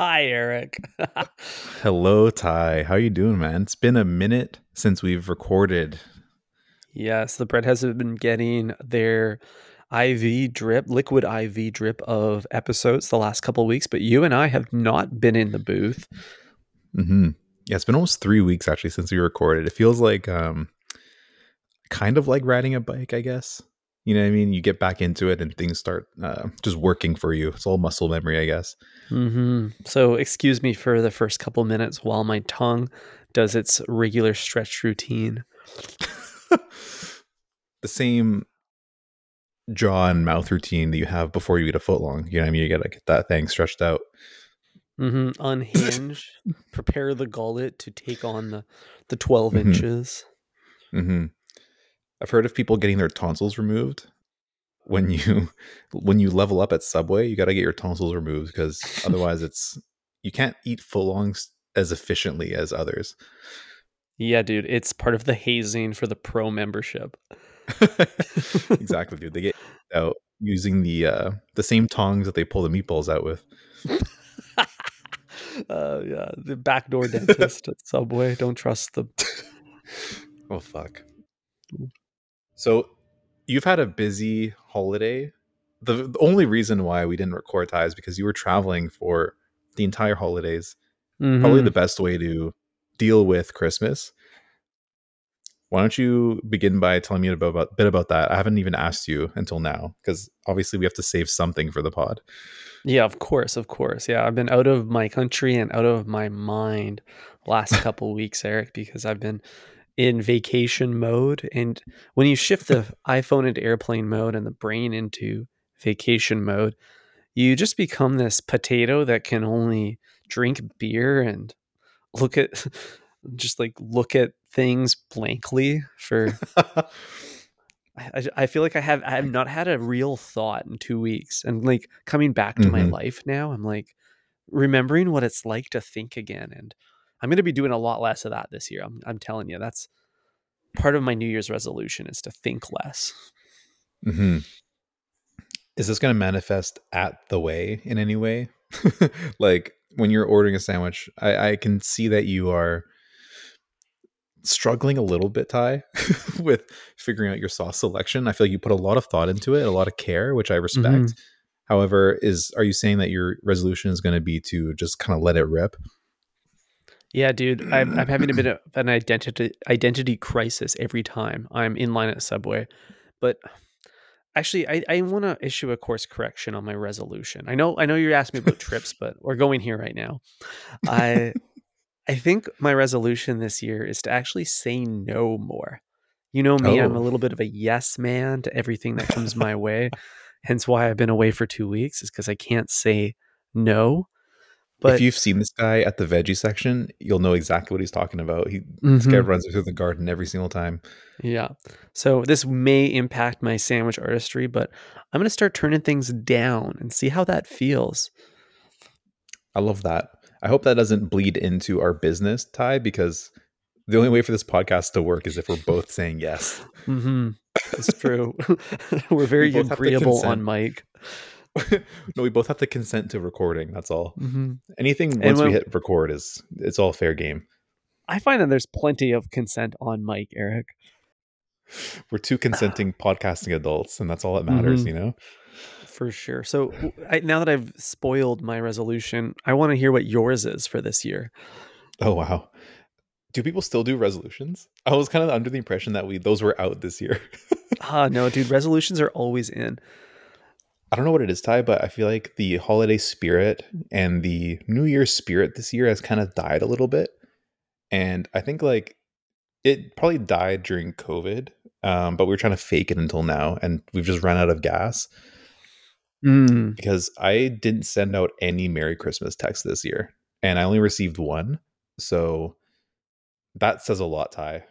Hi, Eric. Hello, Ty. How you doing, man? It's been a minute since we've recorded. yes, the bread has been getting their IV drip, liquid IV drip of episodes the last couple of weeks, but you and I have not been in the booth. hmm Yeah, it's been almost three weeks actually since we recorded. It feels like um, kind of like riding a bike, I guess. You know what I mean? You get back into it and things start uh, just working for you. It's all muscle memory, I guess. hmm So, excuse me for the first couple minutes while my tongue does its regular stretch routine. the same jaw and mouth routine that you have before you eat a foot long. You know what I mean? You gotta get that thing stretched out. hmm Unhinge, prepare the gullet to take on the, the 12 Mhm. inches. hmm I've heard of people getting their tonsils removed. When you when you level up at Subway, you got to get your tonsils removed because otherwise, it's you can't eat footlongs as efficiently as others. Yeah, dude, it's part of the hazing for the pro membership. exactly, dude. They get out using the uh, the same tongs that they pull the meatballs out with. uh, yeah, the backdoor dentist at Subway. Don't trust them. Oh fuck. So you've had a busy holiday. The, the only reason why we didn't record Ty is because you were traveling for the entire holidays. Probably Mhm. the best way to deal with Christmas. Why don't you begin by telling me a bit about, bit about that? I haven't even asked you until now because obviously we have to save something for the pod. Yeah, of course, of course. Yeah, I've been out of my country and out of my mind last couple weeks, Eric, because I've been in vacation mode. And when you shift the iPhone into airplane mode and the brain into vacation mode, you just become this potato that can only drink beer and look at just like look at things blankly for I, I- feel like I have I have not had a real thought in two weeks, and like coming back to my Mhm. life now, I'm like remembering what it's like to think again, and I'm going to be doing a lot less of that this year. I'm I'm telling you, that's part of my New Year's resolution is to think less. hmm Is this going to manifest at the way in any way? like when you're ordering a sandwich, I, I can see that you are struggling a little bit, Ty, with figuring out your sauce selection. I feel like you put a lot of thought into it, a lot of care, which I respect. Mhm. However, is are you saying that your resolution is going to be to just kind of let it rip? Yeah, dude, I'm I'm having a bit of an identity identity crisis every time I'm in line at Subway, but actually, I, I want to issue a course correction on my resolution. I know I know you're asking me about trips, but we're going here right now. I I think my resolution this year is to actually say no more. You know me, I'm a Oh. little bit of a yes man to everything that comes my way. Hence why I've been away for two weeks, is because I can't say no. But if you've seen this guy at the veggie section, you'll know exactly what he's talking about. He this guy Mhm. runs through the garden every single time. Yeah. So this may impact my sandwich artistry, but I'm going to start turning things down and see how that feels. I love that. I hope that doesn't bleed into our business, Ty, because the only way for this podcast to work is if we're both saying yes. hmm It's true. We're very agreeable on mic. no, we both have to consent to recording. That's all. hmm Anything once we hit record is it's all fair game. I find that there's plenty of consent on mic, Eric. We're two consenting podcasting adults, and that's all that matters, Mhm. you know. For sure. So I, now that I've spoiled my resolution, I want to hear what yours is for this year. Oh wow. Do people still do resolutions? I was kind of under the impression that we those were out this year. Ah, no, dude, resolutions are always in. I don't know what it is, Ty, but I feel like the holiday spirit and the New Year's spirit this year has kind of died a little bit. And I think like it probably died during COVID, um, but we were trying to fake it until now, and we've just run out of gas Mm. because I didn't send out any Merry Christmas texts this year, and I only received one. So that says a lot, Ty.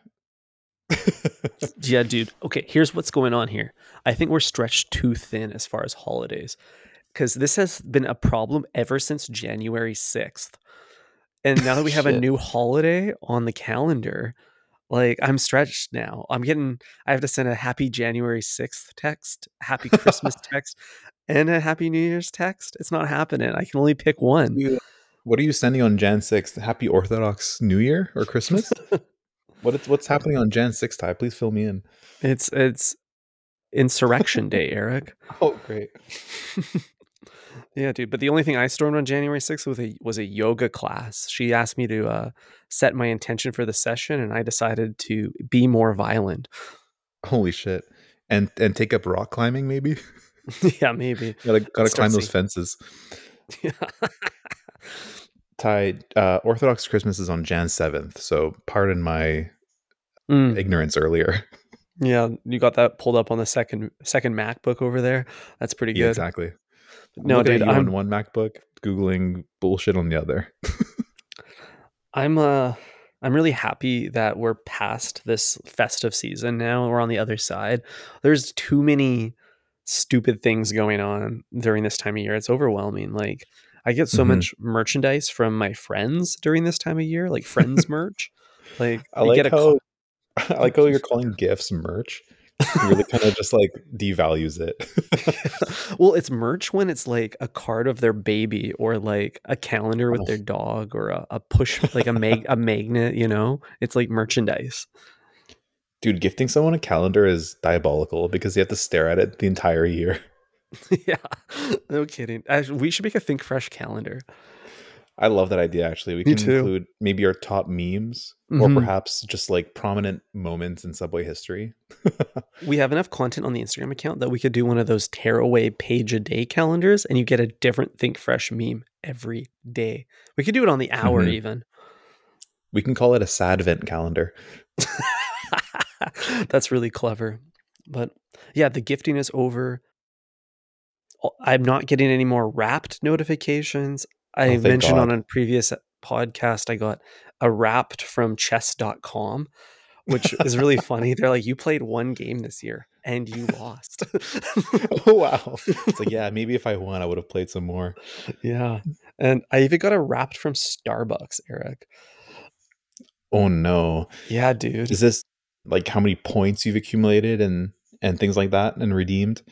Yeah, dude. Okay, here's what's going on here. I think we're stretched too thin as far as holidays because this has been a problem ever since January 6th. And now that we have a new holiday on the calendar, like I'm stretched now. I'm getting, I have to send a happy January 6th text, happy Christmas text, and a happy New Year's text. It's not happening. I can only pick one. What are you sending on Jan 6th? Happy Orthodox New Year or Christmas? what is, what's happening on Jan 6th, Ty? Please fill me in. It's it's Insurrection Day, Eric. Oh, great. yeah, dude. But the only thing I stormed on January 6th was a was a yoga class. She asked me to uh, set my intention for the session, and I decided to be more violent. Holy shit! And and take up rock climbing, maybe. yeah, maybe. gotta gotta climb those fences. Yeah. Ty, uh, Orthodox Christmas is on Jan 7th, so pardon my mm. ignorance earlier. Yeah, you got that pulled up on the second second MacBook over there. That's pretty good. Yeah, exactly. No, dude, I'm on one MacBook, googling bullshit on the other. I'm uh I'm really happy that we're past this festive season now. We're on the other side. There's too many stupid things going on during this time of year. It's overwhelming. Like I get so mm-hmm. much merchandise from my friends during this time of year, like friends merch. Like I like how co- I like how you're calling gifts merch. really kind of just like devalues it. well, it's merch when it's like a card of their baby or like a calendar with oh. their dog or a, a push like a mag a magnet, you know? It's like merchandise. Dude, gifting someone a calendar is diabolical because you have to stare at it the entire year. yeah, no kidding. we should make a Think Fresh calendar. I love that idea. Actually, we Me can too. include maybe our top memes, mm-hmm. or perhaps just like prominent moments in Subway history. we have enough content on the Instagram account that we could do one of those tearaway page a day calendars, and you get a different Think Fresh meme every day. We could do it on the hour mm-hmm. even. We can call it a sad event calendar. That's really clever. But yeah, the gifting is over. I'm not getting any more wrapped notifications. I oh, mentioned God. on a previous podcast I got a wrapped from chess.com, which is really funny. They're like, you played one game this year and you lost. oh, wow. It's like, yeah, maybe if I won, I would have played some more. Yeah. And I even got a wrapped from Starbucks, Eric. Oh, no. Yeah, dude. Is this like how many points you've accumulated and and things like that and redeemed?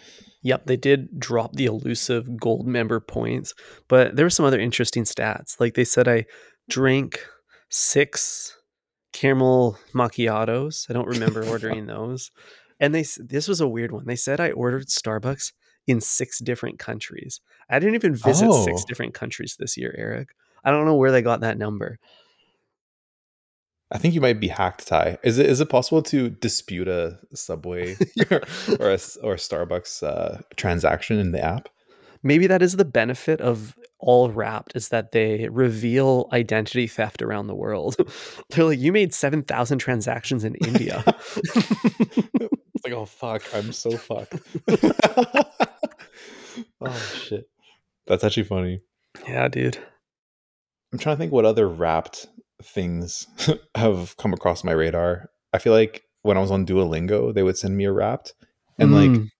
Yep, they did drop the elusive gold member points, but there were some other interesting stats. Like they said, I drank six caramel macchiatos. I don't remember ordering those. And they this was a weird one. They said I ordered Starbucks in six different countries. I didn't even visit oh. six different countries this year, Eric. I don't know where they got that number. I think you might be hacked, Ty. Is it is it possible to dispute a Subway or, or, a, or a Starbucks uh, transaction in the app? Maybe that is the benefit of all wrapped is that they reveal identity theft around the world. They're like, you made seven thousand transactions in India. it's like, oh fuck, I'm so fucked. oh shit, that's actually funny. Yeah, dude. I'm trying to think what other wrapped things have come across my radar. I feel like when I was on Duolingo, they would send me a wrapped, and mm. like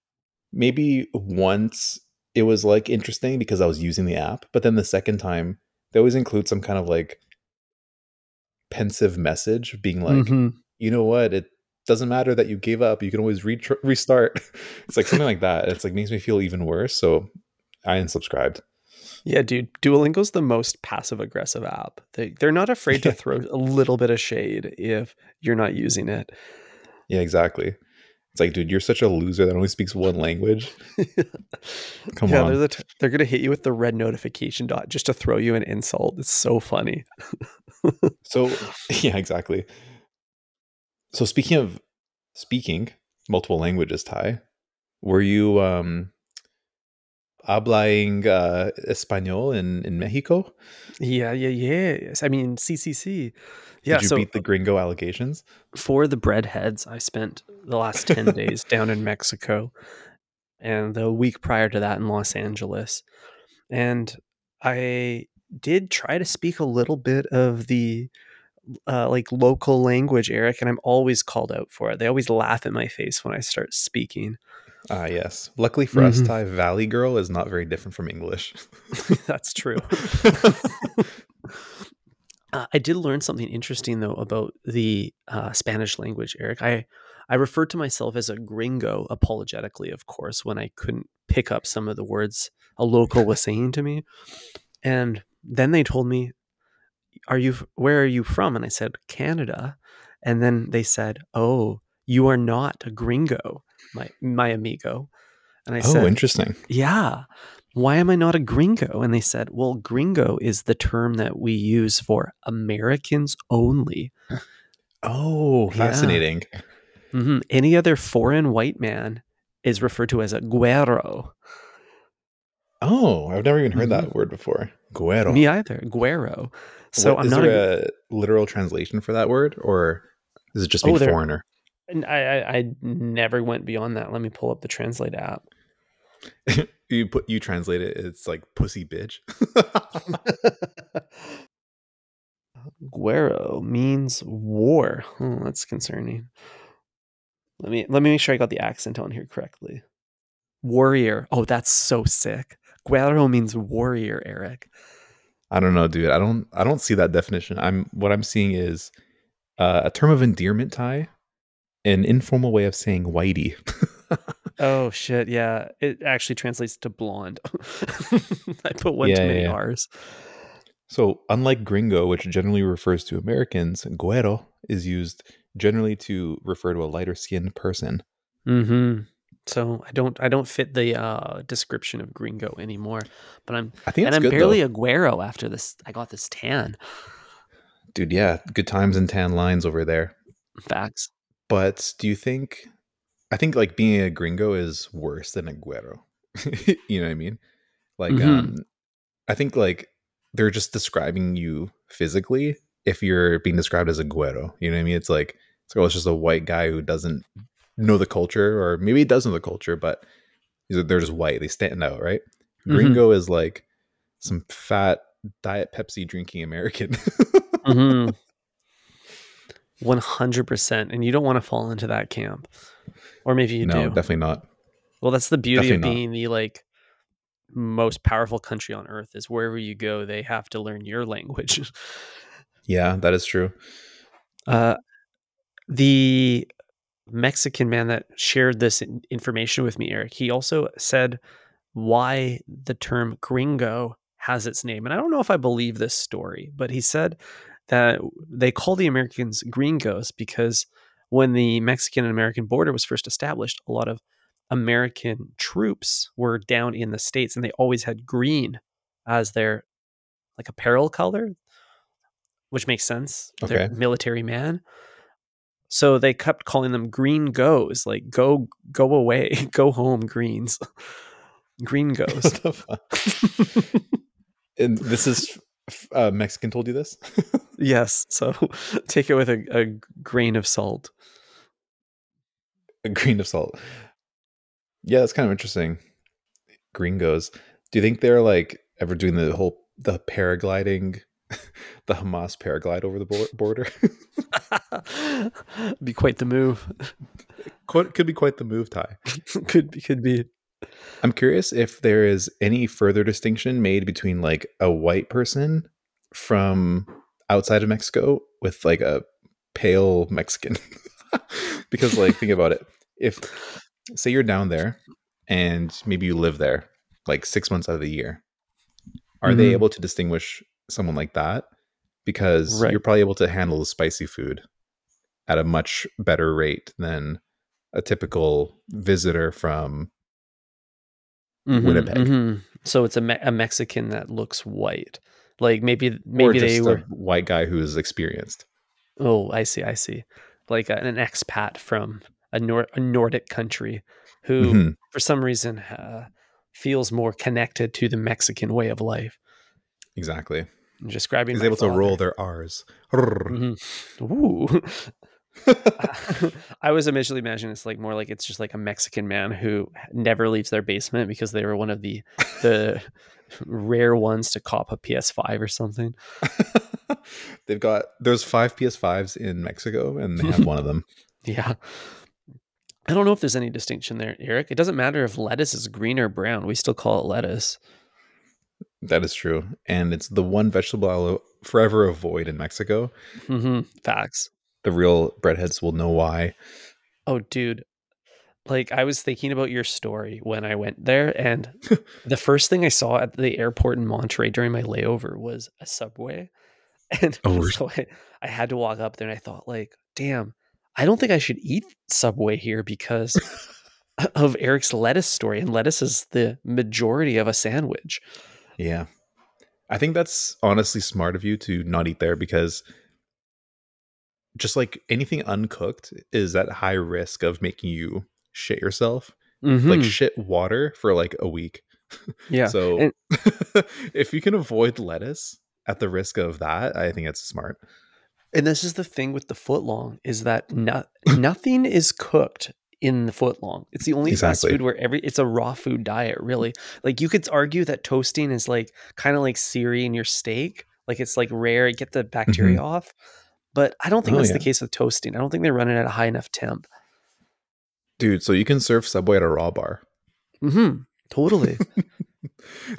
maybe once it was like interesting because I was using the app, but then the second time they always include some kind of like pensive message, being like, mm-hmm. you know what, it doesn't matter that you gave up, you can always re- restart. it's like something like that. It's like makes me feel even worse. So I unsubscribed. Yeah, dude, Duolingo's the most passive aggressive app. They they're not afraid to throw a little bit of shade if you're not using it. Yeah, exactly. It's like, dude, you're such a loser that only speaks one language. Come yeah, on. They're, the t- they're gonna hit you with the red notification dot just to throw you an insult. It's so funny. so yeah, exactly. So speaking of speaking multiple languages, Ty, were you um hablaing uh, español in, in Mexico? Yeah, yeah, yes. I mean, CCC. Yeah, Did you so beat the gringo allegations? For the breadheads, I spent the last 10 days down in Mexico and the week prior to that in Los Angeles. And I did try to speak a little bit of the uh, like local language, Eric, and I'm always called out for it. They always laugh at my face when I start speaking. Ah, yes. Luckily for mm-hmm. us, Ty, Valley Girl is not very different from English. That's true. uh, I did learn something interesting though about the uh, Spanish language, Eric. I I referred to myself as a gringo apologetically, of course, when I couldn't pick up some of the words a local was saying to me. And then they told me, "Are you? Where are you from?" And I said, "Canada." And then they said, "Oh, you are not a gringo, my my amigo." And I oh, said, interesting. "Yeah." Why am I not a gringo? And they said, "Well, gringo is the term that we use for Americans only." Oh, Yeah. fascinating. hmm Any other foreign white man is referred to as a güero. Oh, I've never even heard that word before. Guero. Mm-hmm. Me either, güero. So What- I'm is not there a, a literal translation for that word, or is it just Oh, there- foreigner? And I, I I never went beyond that. Let me pull up the translate app. you put you translate it. It's like pussy bitch. Guero means war. Oh, that's concerning. Let me let me make sure I got the accent on here correctly. Warrior. Oh, that's so sick. Guero means warrior, Eric. I don't know, dude. I don't. I don't see that definition. I'm. What I'm seeing is uh, a term of endearment Ty, an informal way of saying whitey. Oh shit, yeah. It actually translates to blonde. I put one Yeah, too many yeah. R's. so, unlike gringo, which generally refers to Americans, güero is used generally to refer to a lighter skinned person. Mm-hmm. So I don't I don't fit the uh, description of gringo anymore. But I'm I think and I'm good, barely though. a güero after this. I got this tan. dude. Yeah, good times and tan lines over there. Facts. But do you think? I think like being a gringo is worse than a güero. you know what I mean? Like, Mhm. um, I think like they're just describing you physically. If you're being described as a güero, you know what I mean? It's like it's, oh, it's just a white guy who doesn't know the culture, or maybe he does know the culture, but they're just white. They stand out, right? Mhm. Gringo is like some fat diet Pepsi drinking American. Mm-hmm. One hundred percent. And you don't want to fall into that camp. Or maybe you do. no, do. definitely not. Well, that's the beauty of definitely not. being the like most powerful country on earth is wherever you go, they have to learn your language. Yeah, that is true. Uh, the Mexican man that shared this information with me, Eric, he also said why the term gringo has its name. And I don't know if I believe this story, but he said that they call the Americans Green gringos because when the Mexican and American border was first established, a lot of American troops were down in the States and they always had green as their like apparel color, which makes sense. They're military man. So they kept calling them green goes, like go go away, go home, greens. green goes. and this is uh, Mexican told you this? yes. So take it with a, a grain of salt. a grain of salt. Yeah, that's kind of interesting. Gringos. Do you think they're like ever doing the whole the paragliding, the Hamas paraglide over the border? be quite the move. Could could be quite the move, Ty. could be could be. I'm curious if there is any further distinction made between like a white person from outside of Mexico with like a pale Mexican. because like think about it. If say you're down there and maybe you live there like 6 months out of the year, are they Mhm. able to distinguish someone like that because Right. you're probably able to handle the spicy food at a much better rate than a typical visitor from Mhm, Winnipeg. mhm. So it's a, Me- a Mexican that looks white. Like maybe maybe they a were. white guy who's experienced. Oh, I see. I see. Like a, an expat from a, Nor- a Nordic country who, Mhm. for some reason, uh, feels more connected to the Mexican way of life. Exactly. I'm just grabbing. He's able to roll their R's. Mhm. Ooh. I was initially imagining it's like more like it's just like a Mexican man who never leaves their basement because they were one of the the rare ones to cop a PS5 or something. They've got there's five PS5s in Mexico, and they have one of them. Yeah. I don't know if there's any distinction there, Eric. It doesn't matter if lettuce is green or brown. We still call it lettuce. That is true, and it's the one vegetable I'll forever avoid in Mexico. hmm Facts. The real breadheads will know why. Oh, dude. like I was thinking about your story when I went there, and the first thing I saw at the airport in Monterrey during my layover was a subway, and Oh, so I, I had to walk up there, and I thought, like, damn, I don't think I should eat Subway here because of Eric's lettuce story, and lettuce is the majority of a sandwich. Yeah. I think that's honestly smart of you to not eat there because just like anything uncooked is at high risk of making you shit yourself. Like Mhm. shit water for like a week. yeah, So and- if you can avoid lettuce at the risk of that, I think it's smart. And this is the thing with the footlong is that no, nothing is cooked in the footlong. It's the only fast food where every it's a raw food diet, really. Like you could argue that toasting is like kind of like searing your steak. Like it's like rare, get the bacteria off. But I don't think. Oh, that's the case with toasting. I don't think they run it at a high enough temp. Dude, so you can serve Subway at a raw bar. Mm-hmm. Totally.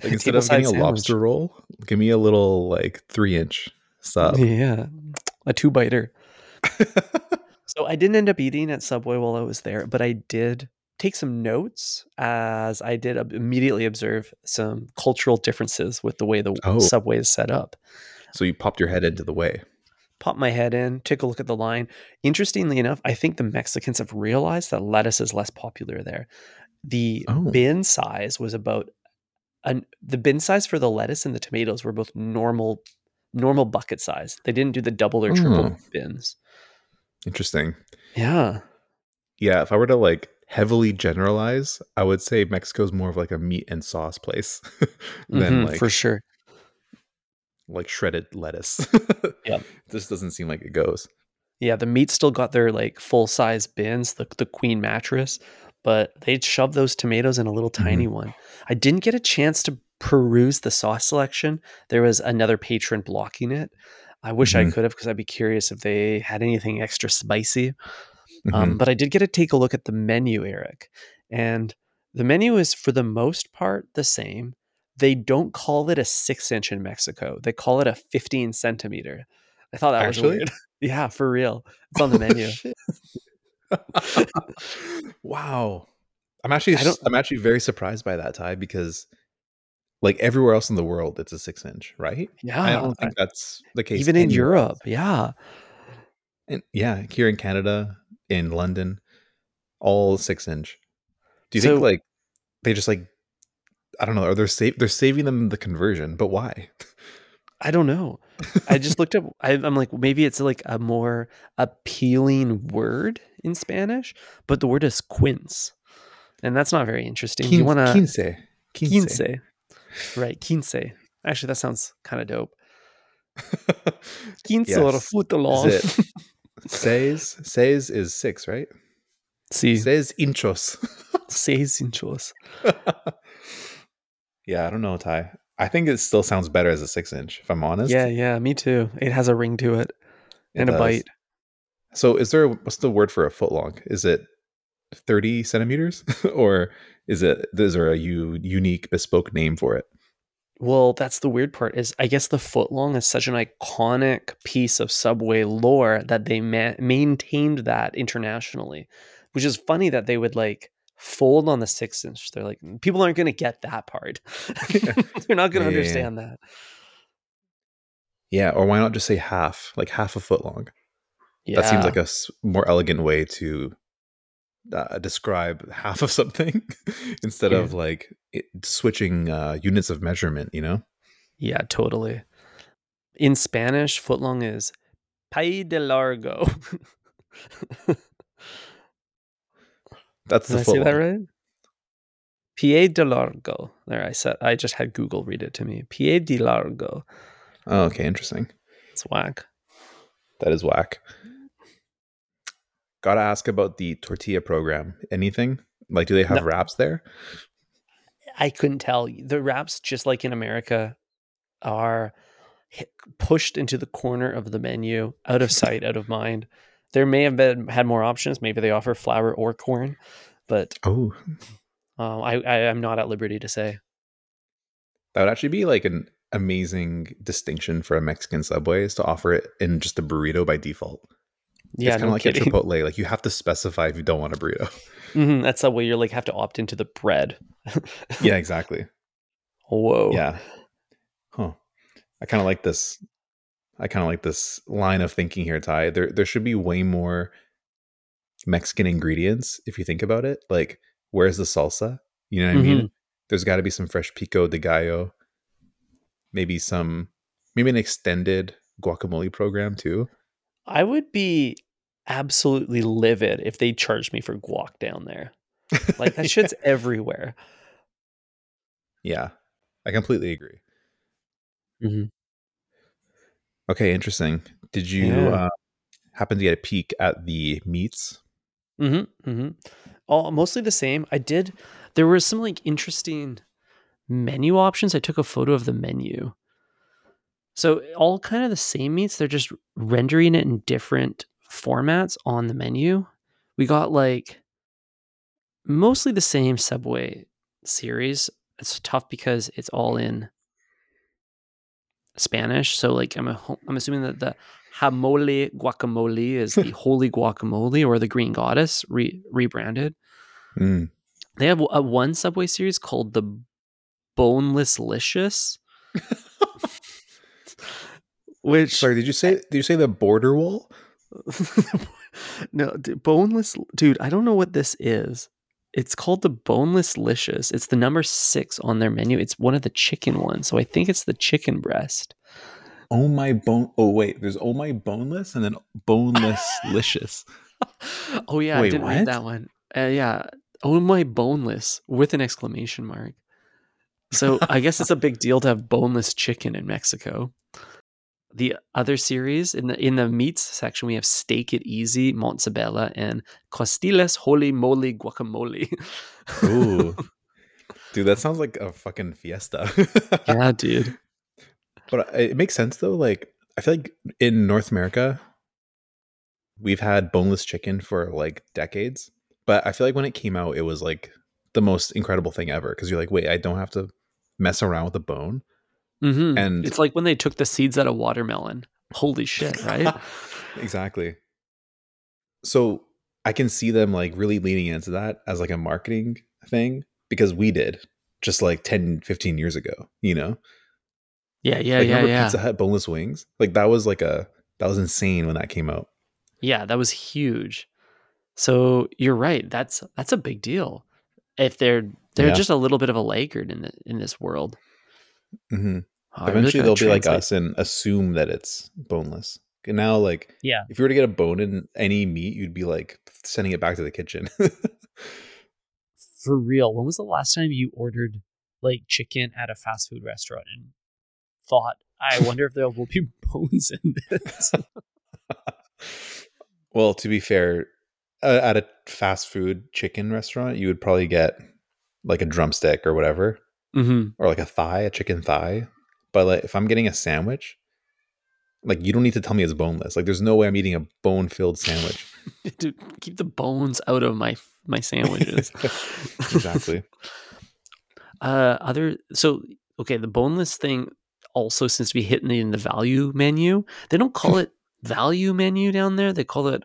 Like instead of getting a lobster roll, give me a little like three inch sub. yeah. A two biter. So I didn't end up eating at Subway while I was there, but I did take some notes as I did immediately observe some cultural differences with the way the Oh. Subway is set up. so you popped your head into the way. Pop my head in, take a look at the line. Interestingly enough, I think the Mexicans have realized that lettuce is less popular there. The Oh. bin size was about an, the bin size for the lettuce and the tomatoes were both normal normal bucket size. They didn't do the double or triple Oh. bins. Interesting. Yeah. Yeah, if I were to like heavily generalize, I would say Mexico's more of like a meat and sauce place than Mhm, like for sure. Like shredded lettuce. yeah. This doesn't seem like it goes. Yeah, the meat still got their like full size bins, the the queen mattress, but they'd shove those tomatoes in a little tiny one. I didn't get a chance to peruse the sauce selection. There was another patron blocking it. I wish I Mhm. could have because I'd be curious if they had anything extra spicy. Mhm. Um, but I did get to take a look at the menu, Eric, and the menu is for the most part the same. They don't call it a six inch in Mexico; they call it a fifteen centimeter. I thought that Actually? was weird. yeah, for real. It's on the menu. Wow. I'm actually I'm actually very surprised by that Ty because like everywhere else in the world it's a six inch, right? Yeah, I don't think that's the case. even in Europe. Yeah, And yeah, here in Canada, in London, all six inch. Do you So- think like they just like I don't know, are they save they're saving them the conversion, but why? I don't know. I just looked up. I, I'm like, maybe it's like a more appealing word in Spanish, but the word is quince, and that's not very interesting. you want to quince. Quince. quince, right? Quince. Actually, that sounds kind of dope. Quince or Yes. foot long. Seis, seis is six, right? Sí, Seis inchos. seis inchos. yeah, I don't know, Ty. I think it still sounds better as a six inch, if I'm honest. Yeah, yeah, me too. It has a ring to it It and a bite. So is there what's the word for a foot long? Is it 30 centimeters? or is it is there a u- unique bespoke name for it? Well, that's the weird part is I guess the footlong is such an iconic piece of Subway lore that they ma- maintained that internationally, which is funny that they would like fold on the six inch. They're like, people aren't going to get that part. They're not going to Yeah, yeah, yeah. understand that. Yeah, or why not just say half, like half a foot long? Yeah. That seems like a more elegant way to uh, describe half of something instead of like it, switching uh, units of measurement. You know? yeah, totally. In Spanish, footlong is pay de largo. That's Did the I say that right? Pie de largo. There, I said. I just had Google read it to me. Pie de largo. Oh, okay, interesting. It's whack. That is whack. Gotta ask about the tortilla program. Anything like? Do they have No. wraps there? I couldn't tell. The wraps, just like in America, are pushed into the corner of the menu, out of sight, out of mind. There may have been had more options. Maybe they offer flour or corn, but Oh, um, I, I am not at liberty to say. that would actually be like an amazing distinction for a Mexican Subway is to offer it in just a burrito by default. Yeah, it's kind of no like kidding. at Chipotle. Like you have to specify if you don't want a burrito. Mhm, that's the way you're like have to opt into the bread. yeah, exactly. Whoa. Yeah. Huh. I kind of like this. I kind of like this line of thinking here, Ty. There, there should be way more Mexican ingredients if you think about it. Like, where's the salsa? You know what I mean? There's got to be some fresh pico de gallo. Maybe some, maybe an extended guacamole program too. I would be absolutely livid if they charged me for guac down there. Like that shit's everywhere. yeah, I completely agree. Mhm. Okay, interesting. Did you Yeah. uh, happen to get a peek at the meats? Mm-hmm. Mm-hmm. All mostly the same. I did. There were some like interesting menu options. I took a photo of the menu. So all kind of the same meats. They're just rendering it in different formats on the menu. We got like mostly the same Subway series. It's tough because it's all in Spanish. So like I'm a, I'm assuming that the Hamole guacamole is the holy guacamole or the green goddess re- rebranded. Mm. They have a one Subway series called the Boneless Licious, which Sorry, did you say? Did you say the border wall? no dude, boneless dude. I don't know what this is. It's called the Boneless Licious. It's the number six on their menu. It's one of the chicken ones, so I think it's the chicken breast. Oh my bone! Oh wait, there's oh my boneless and then boneless licious. oh yeah, I didn't what? read that one. Uh, yeah, oh my boneless with an exclamation mark. So I guess it's a big deal to have boneless chicken in Mexico. The other series in the in the meats section, we have Steak It Easy, Mozzabella, and costillas Holy Moly Guacamole. Ooh, dude, that sounds like a fucking fiesta. yeah, dude. But it makes sense though. Like I feel like in North America, we've had boneless chicken for like decades. But I feel like when it came out, it was like the most incredible thing ever because you're like, wait, I don't have to mess around with the bone. Mhm. And- it's like when they took the seeds out of watermelon. Holy shit, right? exactly. So I can see them like really leaning into that as like a marketing thing because we did just like 10, 15 years ago, you know? yeah, yeah, like yeah, remember yeah. Pizza Hut boneless wings? Like that was like a that was insane when that came out. Yeah, that was huge. So you're right. That's that's a big deal. If they're they're Yeah. just a little bit of a laggard in the, in this world. Hmm Oh, I really Eventually they'll be like us and assume that it's boneless. And now like Yeah. if you were to get a bone in any meat, you'd be like sending it back to the kitchen. For real. When was the last time you ordered like chicken at a fast food restaurant and thought, I wonder if there will be bones in this? well, to be fair, uh, at a fast food chicken restaurant, you would probably get like a drumstick or whatever, mm-hmm. or like a thigh, a chicken thigh. But like if I'm getting a sandwich, like you don't need to tell me it's boneless. Like there's no way I'm eating a bone-filled sandwich. Dude, keep the bones out of my my sandwiches. exactly. uh other so okay the boneless thing also seems to be hitting in the value menu they don't call it value menu down there they call it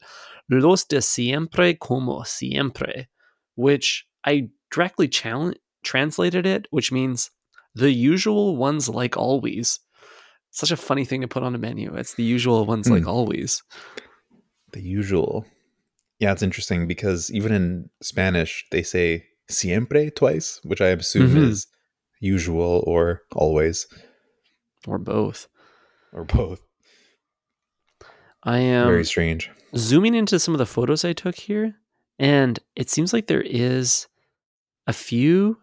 los de siempre como siempre which i directly challenge translated it which means the usual ones like always such a funny thing to put on a menu it's the usual ones like Hmm. always The usual. Yeah, it's interesting because even in Spanish they say siempre twice, which I assume Mhm. is usual or always or both or both. i am Very strange. zooming into some of the photos I took here, and it seems like there is a few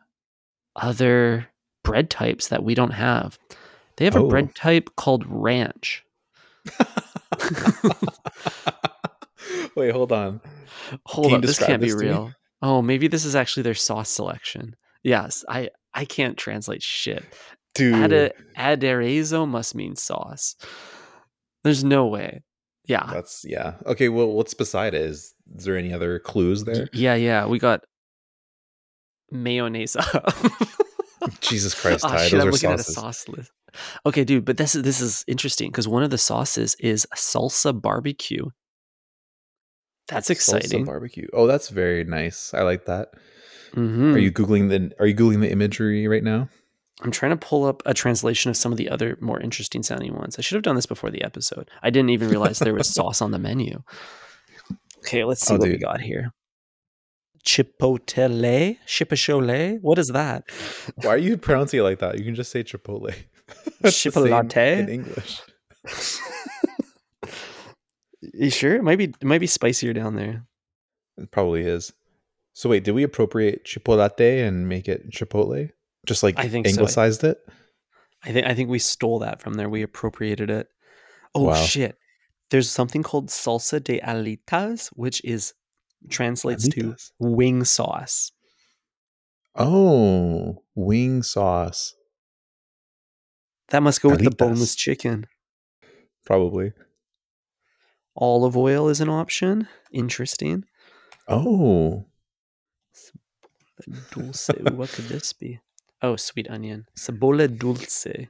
other bread types that we don't have. They have a Oh. bread type called ranch. Wait, hold on. Hold on. this can't be this me? real. Oh, maybe this is actually their sauce selection. Yes, I I can't translate shit. Dude. Ade- aderezo must mean sauce. There's no way. Yeah. That's yeah. Okay, well what's beside it? Is, is there any other clues there? Yeah, yeah. We got mayonnaise. Jesus Christ, Oh, shit, those I'm are looking at a sauce list. Okay, dude, but this is this is interesting because one of the sauces is salsa barbecue. That's exciting. Salsa barbecue. Oh, that's very nice. I like that. Mhm. Are you googling the Are you googling the imagery right now? I'm trying to pull up a translation of some of the other more interesting sounding ones. I should have done this before the episode. I didn't even realize there was sauce on the menu. Okay, let's see Oh, what we got here. Chipotle? Chipotle? What is that? Why are you pronouncing it like that? You can just say Chipotle. Same in English. You sure? It might be it might be spicier down there. It probably is. So wait, did we appropriate Chipotle and make it Chipotle? Just like I think so. anglicized it? I think I think we stole that from there. We appropriated it. Oh Wow. shit. There's something called salsa de alitas, which is translates to wing sauce. Oh, wing sauce. That must go with the boneless chicken. Probably. Olive oil is an option. Interesting. Oh, Dulce. What could this be? Oh, sweet onion. Cebola dulce.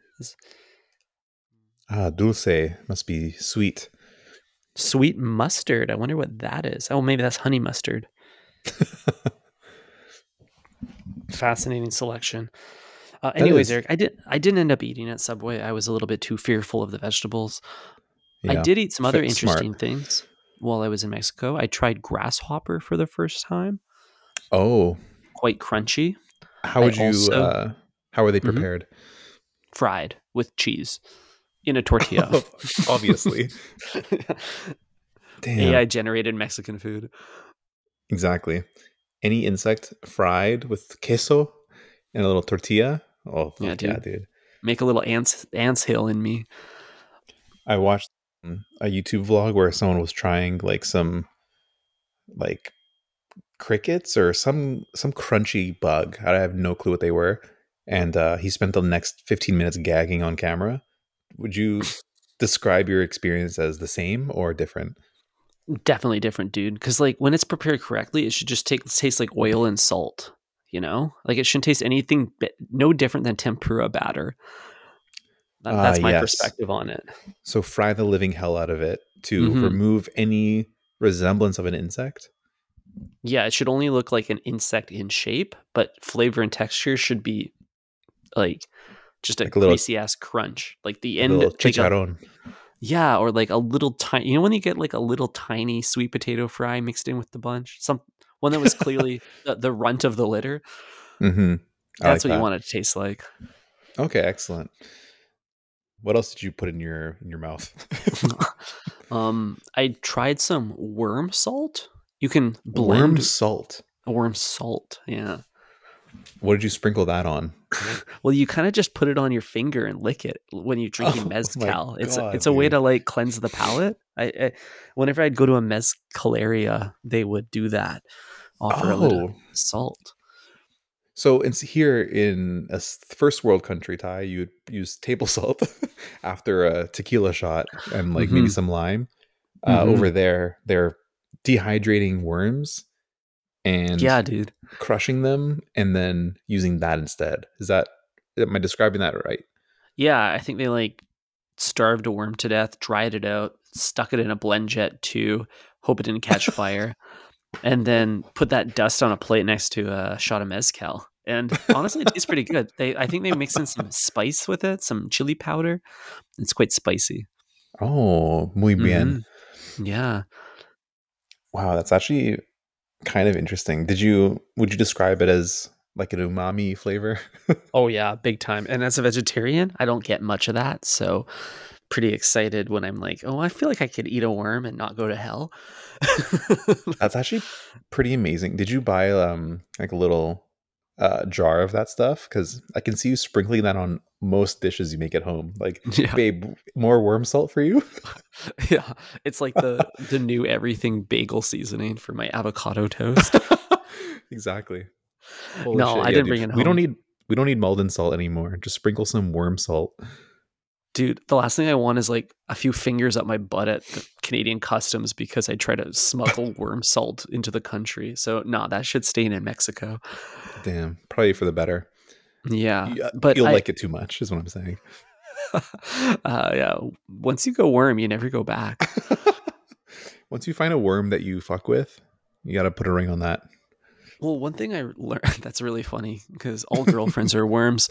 ah, dulce must be sweet. Sweet mustard. I wonder what that is. Oh, maybe that's honey mustard. Fascinating selection. Uh, anyways, is. Eric, I did. I didn't end up eating at Subway. I was a little bit too fearful of the vegetables. I did eat some other Fit- smart. interesting things while I was in Mexico. I tried grasshopper for the first time. Oh, Quite crunchy, how I would you? also- uh, how are they Mhm. prepared? fried with cheese in a tortilla. Obviously. Damn. AI generated Mexican food. Exactly. Any insect fried with queso and a little tortilla. Oh, Yeah, fuck yeah, dude. dude. Make a little ants ants hill in me. I watched um, a YouTube vlog where someone was trying like some like crickets or some some crunchy bug. I have no clue what they were. And uh, he spent the next 15 minutes gagging on camera. Would you describe your experience as the same or different? Definitely different, dude. Because like when it's prepared correctly, it should just take taste like oil and salt. You know, like it shouldn't taste anything no different than tempura batter. That- Ah, that's my yes. perspective on it. So fry the living hell out of it to Mhm. remove any resemblance of an insect. Yeah, it should only look like an insect in shape, but flavor and texture should be like just a Like a little- greasy ass crunch. Like the end, little like a- yeah, or like a little tiny. You know when you get like a little tiny sweet potato fry mixed in with the bunch, some one that was clearly the, the runt of the litter. Mm-hmm. That's what you want it to taste like. Okay, excellent. What else did you put in your in your mouth? um, I tried some worm salt. You can blend worm, salt. worm salt. Yeah. What did you sprinkle that on? Well, you kind of just put it on your finger and lick it when you're drinking Oh mezcal. It's a, God, it's a way to like cleanse the palate. I, I whenever I'd go to a mezcaleria, they would do that. Offer a little Oh, salt. so it's here in a first world country, Ty. You would use table salt after a tequila shot and like maybe Mhm. some lime. Uh, Mhm. Over there, they're dehydrating worms and Yeah, dude. crushing them and then using that instead. Is that am I describing that right? Yeah, I think they like starved a worm to death, dried it out, stuck it in a BlendJet too, hope it didn't catch fire, and then put that dust on a plate next to a shot of mezcal. And honestly, it tastes pretty good. They, I think they mix in some spice with it, some chili powder. It's quite spicy. Oh, muy bien. Mhm. Yeah. Wow, that's actually kind of interesting. Did you would you describe it as like an umami flavor? Oh yeah, big time. And as a vegetarian, I don't get much of that, so pretty excited when I'm like, oh, I feel like I could eat a worm and not go to hell. That's actually pretty amazing. Did you buy um like a little uh jar of that stuff? Because I can see you sprinkling that on most dishes you make at home. Like, yeah. babe, more worm salt for you? Yeah, it's like the the new everything bagel seasoning for my avocado toast. exactly. No, I didn't bring it Home. We don't need we don't need Maldon salt anymore. Just sprinkle some worm salt. Dude, the last thing I want is like a few fingers up my butt at the Canadian customs because I try to smuggle worm salt into the country. So nah, that should stay in Mexico. Damn, probably for the better. Yeah, Yeah, but you'll I- like it too much, is what I'm saying. uh, yeah. Once you go worm, you never go back. Once you find a worm that you fuck with, you got to put a ring on that. Well, one thing I learned that's really funny because all girlfriends are worms.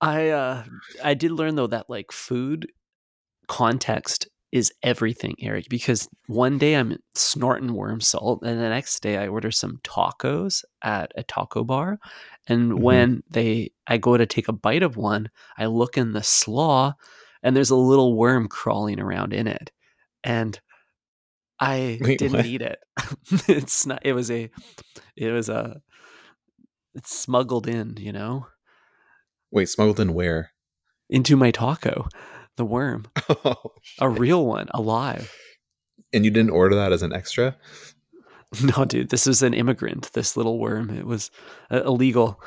I uh I did learn though that like food context is everything, Eric, because one day I'm snorting worm salt and the next day I order some tacos at a taco bar. And Mhm. when they I go to take a bite of one, I look in the slaw and there's a little worm crawling around in it. And I Wait, didn't what? eat it. it's not it was a it was a it's smuggled in, you know, Wait, smuggled in where? into my taco. The worm. Oh, A real one, alive. and you didn't order that as an extra? No, dude, this was an immigrant. This little worm. It was uh, illegal.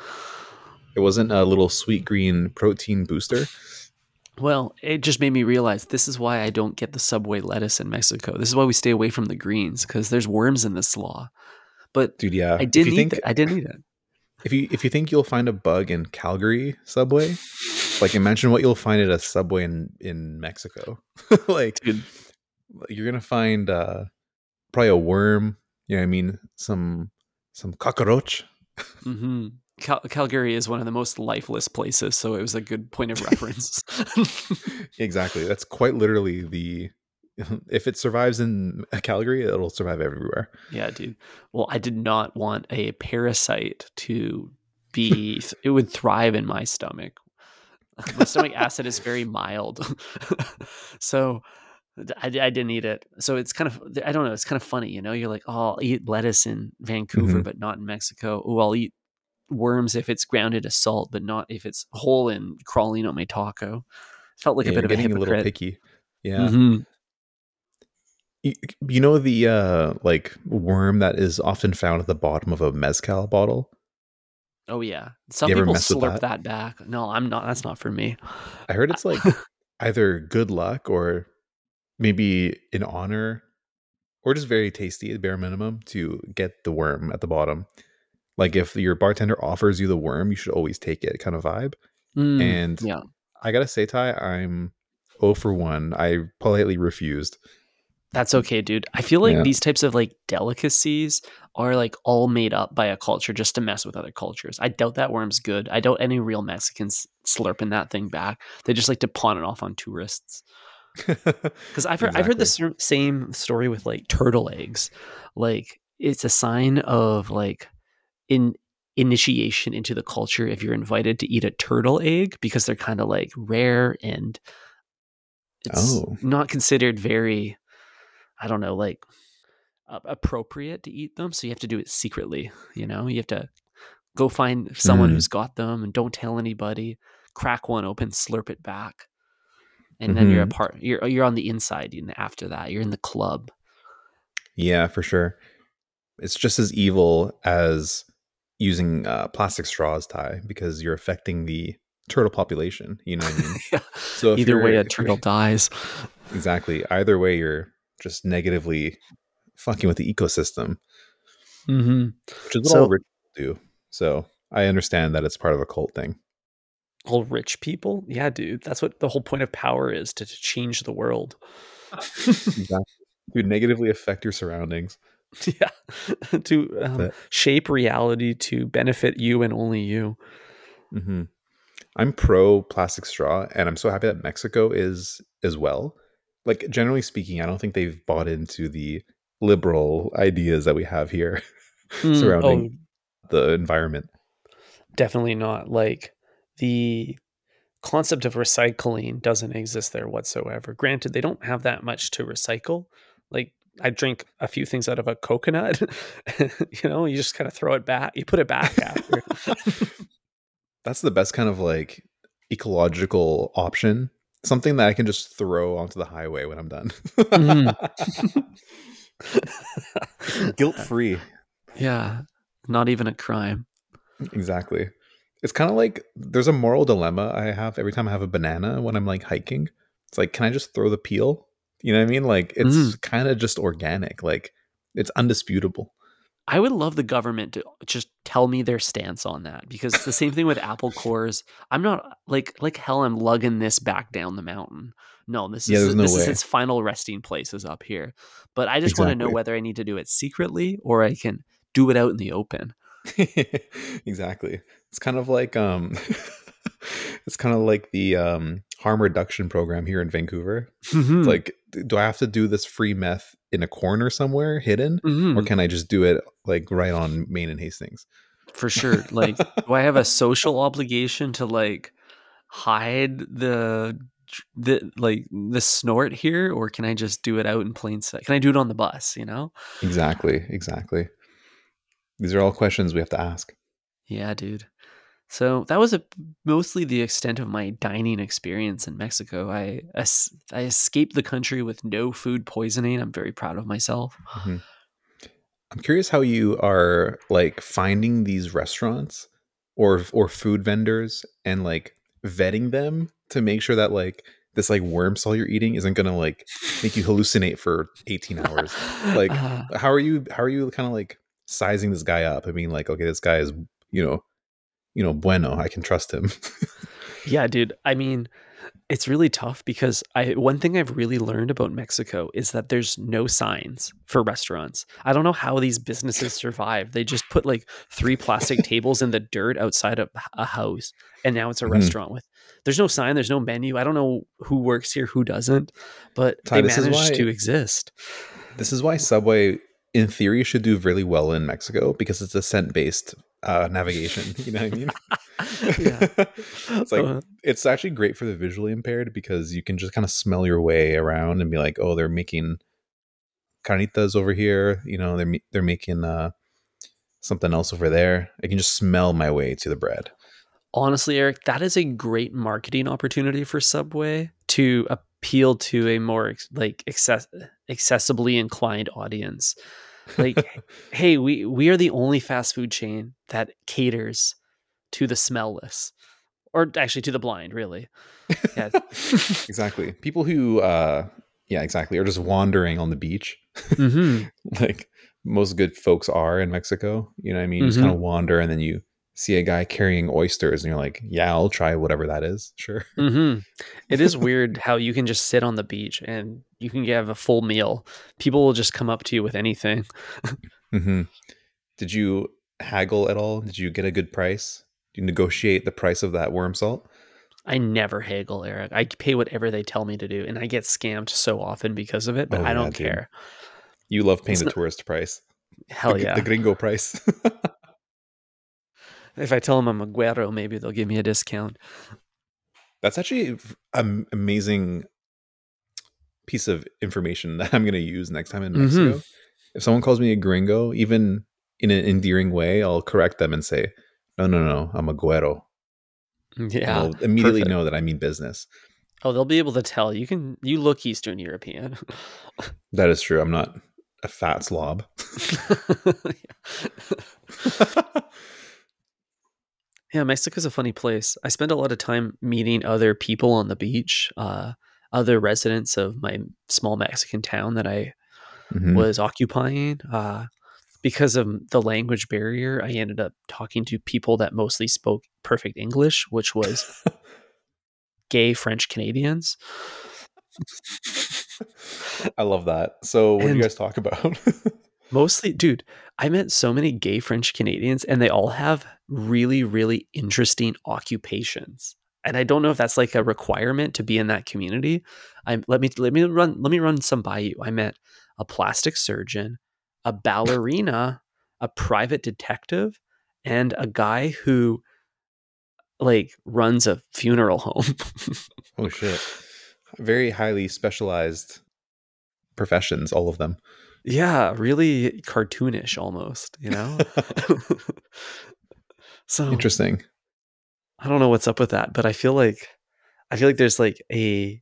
It wasn't a little sweet green protein booster. Well, it just made me realize this is why I don't get the Subway lettuce in Mexico. This is why we stay away from the greens because there's worms in this slaw. But Dude, yeah. I didn't eat think it. I didn't eat it. If you if you think you'll find a bug in Calgary subway, like imagine what you'll find at a subway in in Mexico. like Dude, you're gonna find uh probably a worm. You know what I mean? Some some cockroach. hmm Cal- Calgary is one of the most lifeless places, so it was a good point of reference. Exactly. That's quite literally the. If it survives in Calgary, it'll survive everywhere. yeah, dude. Well, I did not want a parasite to be, it would thrive in my stomach. My stomach acid is very mild. so I, I didn't eat it. So it's kind of, I don't know, it's kind of funny, you know? You're like, oh, I'll eat lettuce in Vancouver, Mhm. but not in Mexico. Oh, I'll eat worms if it's grounded to salt, but not if it's whole and crawling on my taco. Felt like Yeah, a bit of a getting a little hypocrite. picky. Yeah. Mhm. You, you know the uh like worm that is often found at the bottom of a mezcal bottle. Oh yeah, some You people slurp that? that? back. No, I'm not. That's not for me. I heard it's like either good luck or maybe in honor or just very tasty at bare minimum to get the worm at the bottom. Like if your bartender offers you the worm, you should always take it kind of vibe. Mm, And yeah, I gotta say, Ty, I'm 0 for 1. I politely refused. That's okay, dude. I feel like Yeah. these types of like delicacies are like all made up by a culture just to mess with other cultures. I doubt that worm's good. I doubt any real Mexicans slurping that thing back. They just like to pawn it off on tourists. Because I've heard I've heard the same story with like turtle eggs. Like it's a sign of like in initiation into the culture if you're invited to eat a turtle egg because they're kind of like rare and it's Oh. not considered very I don't know like uh, appropriate to eat them. So you have to do it secretly. You know, you have to go find someone Mm. who's got them and don't tell anybody. Crack one open, slurp it back, and then you're a Mhm. part. You're you're on the inside. And after that, you're in the club. Yeah, for sure. It's just as evil as using uh, plastic straws, Ty, because you're affecting the turtle population. You know what I mean? Yeah. So if Either way, a turtle dies. Exactly. Either way, you're just negatively fucking with the ecosystem, Mm-hmm. which is what So- all rich people do. So I understand that it's part of a cult thing. All rich people, yeah, dude. That's what the whole point of power is to, to change the world. Exactly. To negatively affect your surroundings. yeah, to um, shape reality to benefit you and only you. hmm I'm pro plastic straw, and I'm so happy that Mexico is as well. Like generally speaking, I don't think they've bought into the liberal ideas that we have here Mm, surrounding the environment. definitely not. Like the concept of recycling doesn't exist there whatsoever. Granted, they don't have that much to recycle. Like I drink a few things out of a coconut. you know, you just kind of throw it back. You put it back after. That's the best kind of like ecological option. Something that I can just throw onto the highway when I'm done. Guilt free. yeah, not even a crime. Exactly. It's kind of like there's a moral dilemma I have every time I have a banana when I'm like hiking. It's like, can I just throw the peel? You know what I mean? Like it's Mm. kind of just organic. Like it's undisputable. I would love the government to just tell me their stance on that because it's the same thing with apple cores. I'm not like like hell. I'm lugging this back down the mountain. No, this Yeah, is no this is its final resting place is up here. But I just want to know whether I need to do it secretly or I can do it out in the open. exactly. It's kind of like um it's kind of like the um harm reduction program here in Vancouver. Mhm. Like do I have to do this free meth in a corner somewhere hidden or Mhm. can I just do it like right on Main and Hastings? for sure. Like, do I have a social obligation to like hide the the like the snort here, or can I just do it out in plain sight? Can I do it on the bus? You know? Exactly, exactly. These are all questions we have to ask. Yeah, dude. So that was a, mostly the extent of my dining experience in Mexico. I I escaped the country with no food poisoning. I'm very proud of myself. Mhm. I'm curious how you are like finding these restaurants or or food vendors and like vetting them to make sure that like this like worm salt you're eating isn't gonna like make you hallucinate for 18 hours. Like Uh, how are you how are you kind of like sizing this guy up? I mean like okay this guy is you know you know bueno I can trust him. yeah, dude. I mean, it's really tough because I one thing I've really learned about Mexico is that there's no signs for restaurants. I don't know how these businesses survive. They just put like three plastic tables in the dirt outside of a house and now it's a Mhm. restaurant with there's no sign, there's no menu. I don't know who works here, who doesn't, but Ty, they managed why- to exist. This is why Subway, in theory, should do really well in Mexico because it's a scent based uh, navigation. You know what I mean? yeah. it's like Uh, it's actually great for the visually impaired because you can just kind of smell your way around and be like, oh, they're making carnitas over here. You know, they're they're making uh, something else over there. I can just smell my way to the bread. honestly, Eric, that is a great marketing opportunity for Subway to appeal to a more like access- accessibly inclined audience. Like, hey, we we are the only fast food chain that caters to the smellless, or actually to the blind, really. Yeah. exactly. People who, uh, yeah, exactly, are just wandering on the beach. hmm like most good folks are in Mexico. You know what I mean? You just kind of wander and then you see a guy carrying oysters and you're like, yeah, I'll try whatever that is. Sure. hmm It is weird how you can just sit on the beach and you can have a full meal. People will just come up to you with anything. hmm Did you haggle at all? Did you get a good price? Did you negotiate the price of that worm salt? I never haggle, Eric. I pay whatever they tell me to do, and I get scammed so often because of it. But Oh, I don't dude. care. You love paying It's the not- tourist price. Hell the, yeah! The gringo price. if I tell them I'm a güero, maybe they'll give me a discount. That's actually an amazing piece of information that I'm going to use next time in Mhm. Mexico. If someone calls me a gringo, even in an endearing way, I'll correct them and say, no, no, no, I'm a güero. And Yeah. they'll immediately perfect. know that I mean business. Oh, they'll be able to tell. You can. You look Eastern European. That is true. I'm not a fat slob. yeah, Mexico's a funny place. I spend a lot of time meeting other people on the beach, uh, other residents of my small Mexican town that I Mhm. was occupying. Uh, because of the language barrier, I ended up talking to people that mostly spoke perfect English, which was gay French Canadians. I love that. So, what do you guys talk about? Mostly, dude, I met so many gay French Canadians, and they all have really, really interesting occupations. And I don't know if that's like a requirement to be in that community. I let me let me run let me run some by you. I met a plastic surgeon, a ballerina, a private detective, and a guy who like runs a funeral home. oh, shit. Very highly specialized professions, all of them. yeah, really cartoonish almost, you know? so Interesting. I don't know what's up with that, but I feel like I feel like there's like a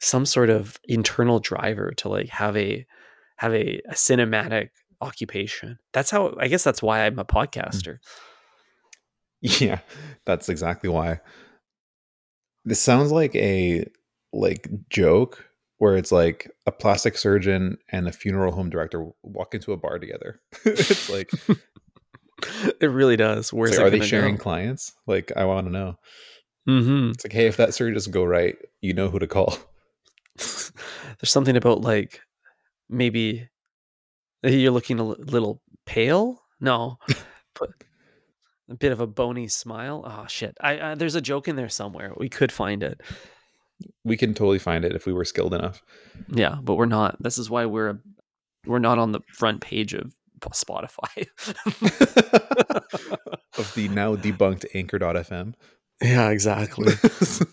some sort of internal driver to like have a have a, a cinematic occupation. That's how I guess that's why I'm a mm. podcaster. Yeah, that's exactly why. This sounds like a like joke where it's like a plastic surgeon and a funeral home director walk into a bar together. it's like, it really does. Where's like, are they sharing go? clients? Like, I want to know. Mhm. It's like, hey, if that surgery doesn't go right, you know who to call. there's something about like maybe you're looking a little pale. No, but a bit of a bony smile. Oh shit! I, I there's a joke in there somewhere. We could find it. We can totally find it if we were skilled enough. Yeah, but we're not. This is why we're a, we're not on the front page of Spotify of the now debunked Anchor.fm. Yeah, exactly.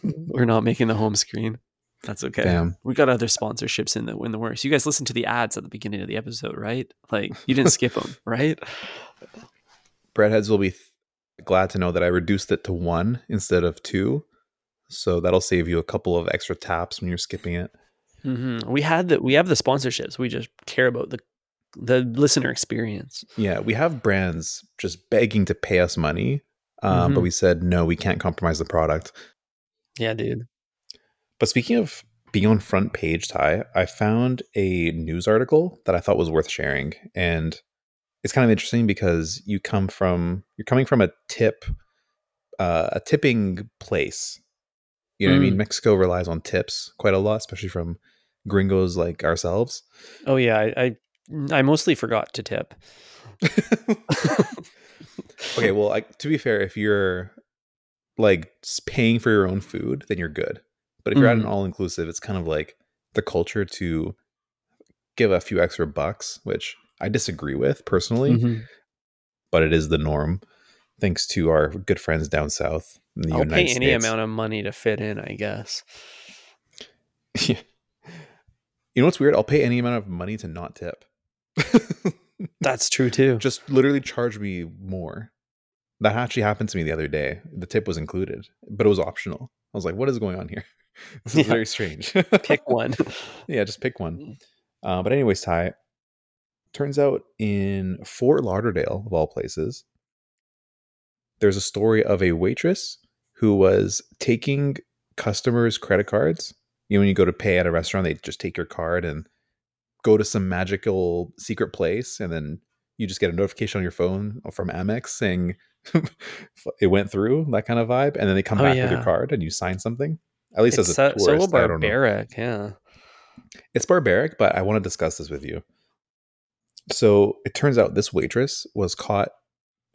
we're not making the home screen. That's okay. Damn. We got other sponsorships in the in the works. You guys listened to the ads at the beginning of the episode, right? Like you didn't skip them, right? Breadheads will be th- glad to know that I reduced it to one instead of two, so that'll save you a couple of extra taps when you're skipping it. Mm-hmm. We had the we have the sponsorships. We just care about the the listener experience. Yeah, we have brands just begging to pay us money, um, Mhm. but we said no, we can't compromise the product. Yeah, dude. But speaking of being on front page, Ty, I found a news article that I thought was worth sharing, and it's kind of interesting because you come from you're coming from a tip, uh, a tipping place. You know what I mean? Mm. Mexico relies on tips quite a lot, especially from gringos like ourselves. Oh yeah, I I, I mostly forgot to tip. okay, well, like to be fair, if you're like paying for your own food, then you're good. But if you're at an Mhm. all inclusive, it's kind of like the culture to give a few extra bucks, which I disagree with personally, Mhm. but it is the norm. Thanks to our good friends down south in the I'll United pay any amount of money to fit in, I guess. Yeah. You know what's weird? I'll pay any amount of money to not tip. That's true too. Just literally charge me more. That actually happened to me the other day. The tip was included, but it was optional. I was like, what is going on here? This is Yeah. very strange. Pick one. yeah, just pick one. Uh, but anyways, Ty, turns out in Fort Lauderdale, of all places, there's a story of a waitress who was taking customers' credit cards. You know, when you go to pay at a restaurant, they just take your card and go to some magical secret place, and then you just get a notification on your phone from Amex saying it went through, that kind of vibe, and then they come Oh, back with your card and you sign something. At least It's as a so, tourist, so I don't know. barbaric. Yeah. It's barbaric, but I want to discuss this with you. So it turns out this waitress was caught